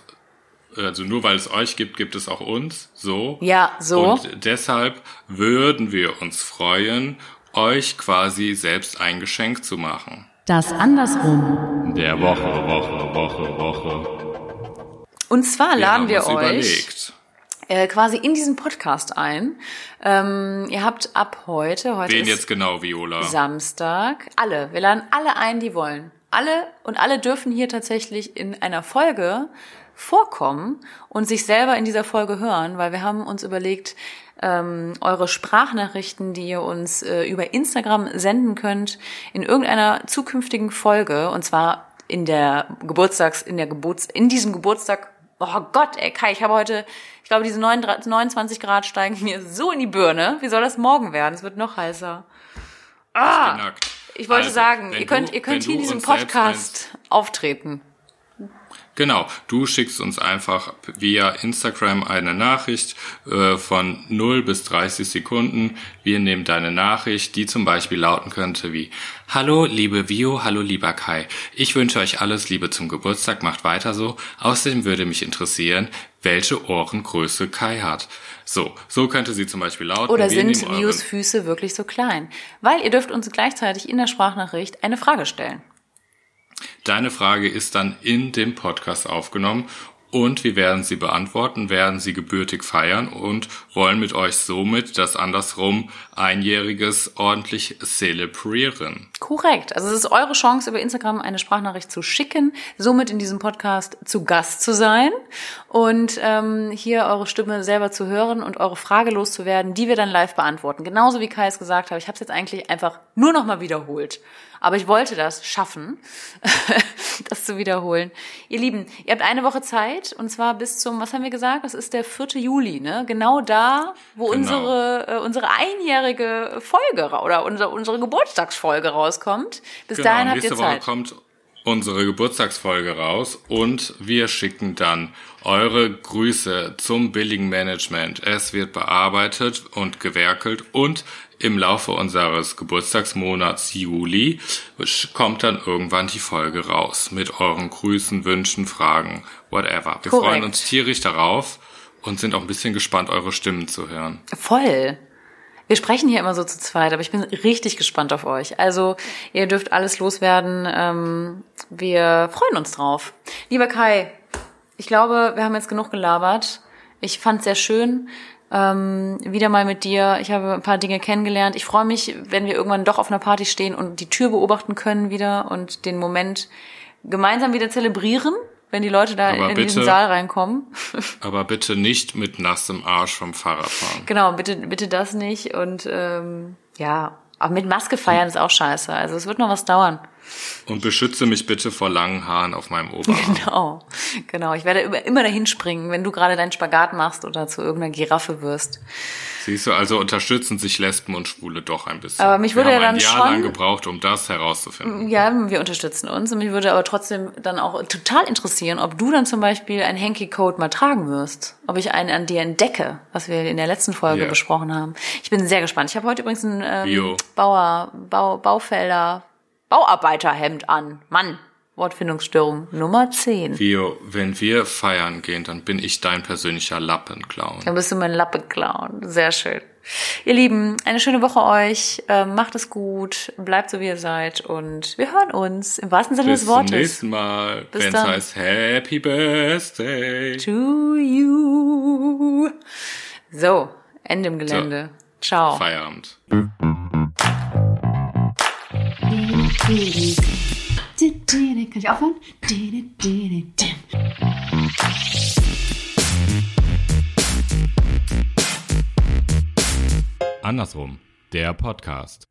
also nur weil es euch gibt, gibt es auch uns, so. Ja, so. Und deshalb würden wir uns freuen, euch quasi selbst ein Geschenk zu machen. Das Andersrum. Der Woche, Woche, Woche, Woche. Und zwar Wir laden wir euch überlegt. äh, quasi in diesen Podcast ein. Ähm, ihr habt ab heute, heute Wen ist jetzt genau, Viola? Samstag, alle, wir laden alle ein, die wollen. Alle und alle dürfen hier tatsächlich in einer Folge vorkommen und sich selber in dieser Folge hören, weil wir haben uns überlegt, ähm, eure Sprachnachrichten, die ihr uns äh, über Instagram senden könnt, in irgendeiner zukünftigen Folge, und zwar in der Geburtstags, in der Geburts, in diesem Geburtstag, oh Gott, ey, Kai, ich habe heute, ich glaube, diese 39 29 Grad steigen mir so in die Birne. Wie soll das morgen werden? Es wird noch heißer. Nackt. Ich wollte Also, sagen, ihr könnt, du- ihr könnt hier in diesem Podcast auftreten. Genau, du schickst uns einfach via Instagram eine Nachricht äh, von 0 bis 30 Sekunden. Wir nehmen deine Nachricht, die zum Beispiel lauten könnte wie Hallo liebe Vio, hallo lieber Kai. Ich wünsche euch alles Liebe zum Geburtstag, macht weiter so. Außerdem würde mich interessieren, welche Ohrengröße Kai hat. So, so könnte sie zum Beispiel lauten. Oder sind Vios Füße wirklich so klein? Weil ihr dürft uns gleichzeitig in der Sprachnachricht eine Frage stellen. Deine Frage ist dann in dem Podcast aufgenommen und wir werden sie beantworten, werden sie gebürtig feiern und wollen mit euch somit das andersrum Einjähriges ordentlich zelebrieren. Korrekt. Also es ist eure Chance, über Instagram eine Sprachnachricht zu schicken, somit in diesem Podcast zu Gast zu sein und ähm, hier eure Stimme selber zu hören und eure Frage loszuwerden, die wir dann live beantworten. Genauso wie Kai es gesagt hat. Ich habe es jetzt eigentlich einfach nur noch mal wiederholt. Aber ich wollte das schaffen, das zu wiederholen. Ihr Lieben, ihr habt eine Woche Zeit und zwar bis zum, was haben wir gesagt? Das ist der 4. Juli, ne? Genau da, wo Genau. unsere äh, unsere einjährige Folge oder unsere, unsere Geburtstagsfolge rauskommt. Bis Genau, dahin habt nächste ihr Woche Zeit. kommt unsere Geburtstagsfolge raus und wir schicken dann eure Grüße zum billigen Management. Es wird bearbeitet und gewerkelt und im Laufe unseres Geburtstagsmonats Juli kommt dann irgendwann die Folge raus mit euren Grüßen, Wünschen, Fragen, whatever. Wir Korrekt. freuen uns tierisch darauf und sind auch ein bisschen gespannt, eure Stimmen zu hören. Voll. Wir sprechen hier immer so zu zweit, aber ich bin richtig gespannt auf euch. Also ihr dürft alles loswerden. Ähm, wir freuen uns drauf. Lieber Kai, ich glaube, wir haben jetzt genug gelabert. Ich fand sehr schön. Ähm, wieder mal mit dir. Ich habe ein paar Dinge kennengelernt. Ich freue mich, wenn wir irgendwann doch auf einer Party stehen und die Tür beobachten können wieder und den Moment gemeinsam wieder zelebrieren, wenn die Leute da Aber in diesen bitte- Saal reinkommen. Aber bitte nicht mit nassem Arsch vom Fahrrad fahren. Genau, bitte, bitte das nicht. Und ähm, ja, aber mit Maske feiern ist auch scheiße. Also es wird noch was dauern. Und beschütze mich bitte vor langen Haaren auf meinem Oberarm. Genau, genau. Ich werde immer, dahin springen, wenn du gerade deinen Spagat machst oder zu irgendeiner Giraffe wirst. Siehst du, also unterstützen sich Lesben und Schwule doch ein bisschen. Aber mich würde Wir ja haben ein dann Jahr schon- lang gebraucht, um das herauszufinden. Ja, wir unterstützen uns. Und mich würde aber trotzdem dann auch total interessieren, ob du dann zum Beispiel einen Hanky-Code mal tragen wirst. Ob ich einen an dir entdecke, was wir in der letzten Folge Ja. besprochen haben. Ich bin sehr gespannt. Ich habe heute übrigens ein ähm. Bauer, Bau, Baufelder, Bauarbeiterhemd an. Mann, Wortfindungsstörung Nummer 10. Vio, wenn wir feiern gehen, dann bin ich dein persönlicher Lappenclown. Dann bist du mein Lappe-Clown. Sehr schön. Ihr Lieben, eine schöne Woche euch. Ähm, macht es gut. Bleibt so, wie ihr seid. Und wir hören uns im wahrsten Sinne Bis des zum Wortes. nächsten Mal, Bis wenn es heißt Happy Birthday. To you. So, Ende im Gelände. Ciao. Feierabend. Kann ich aufhören? Andersrum, der Podcast.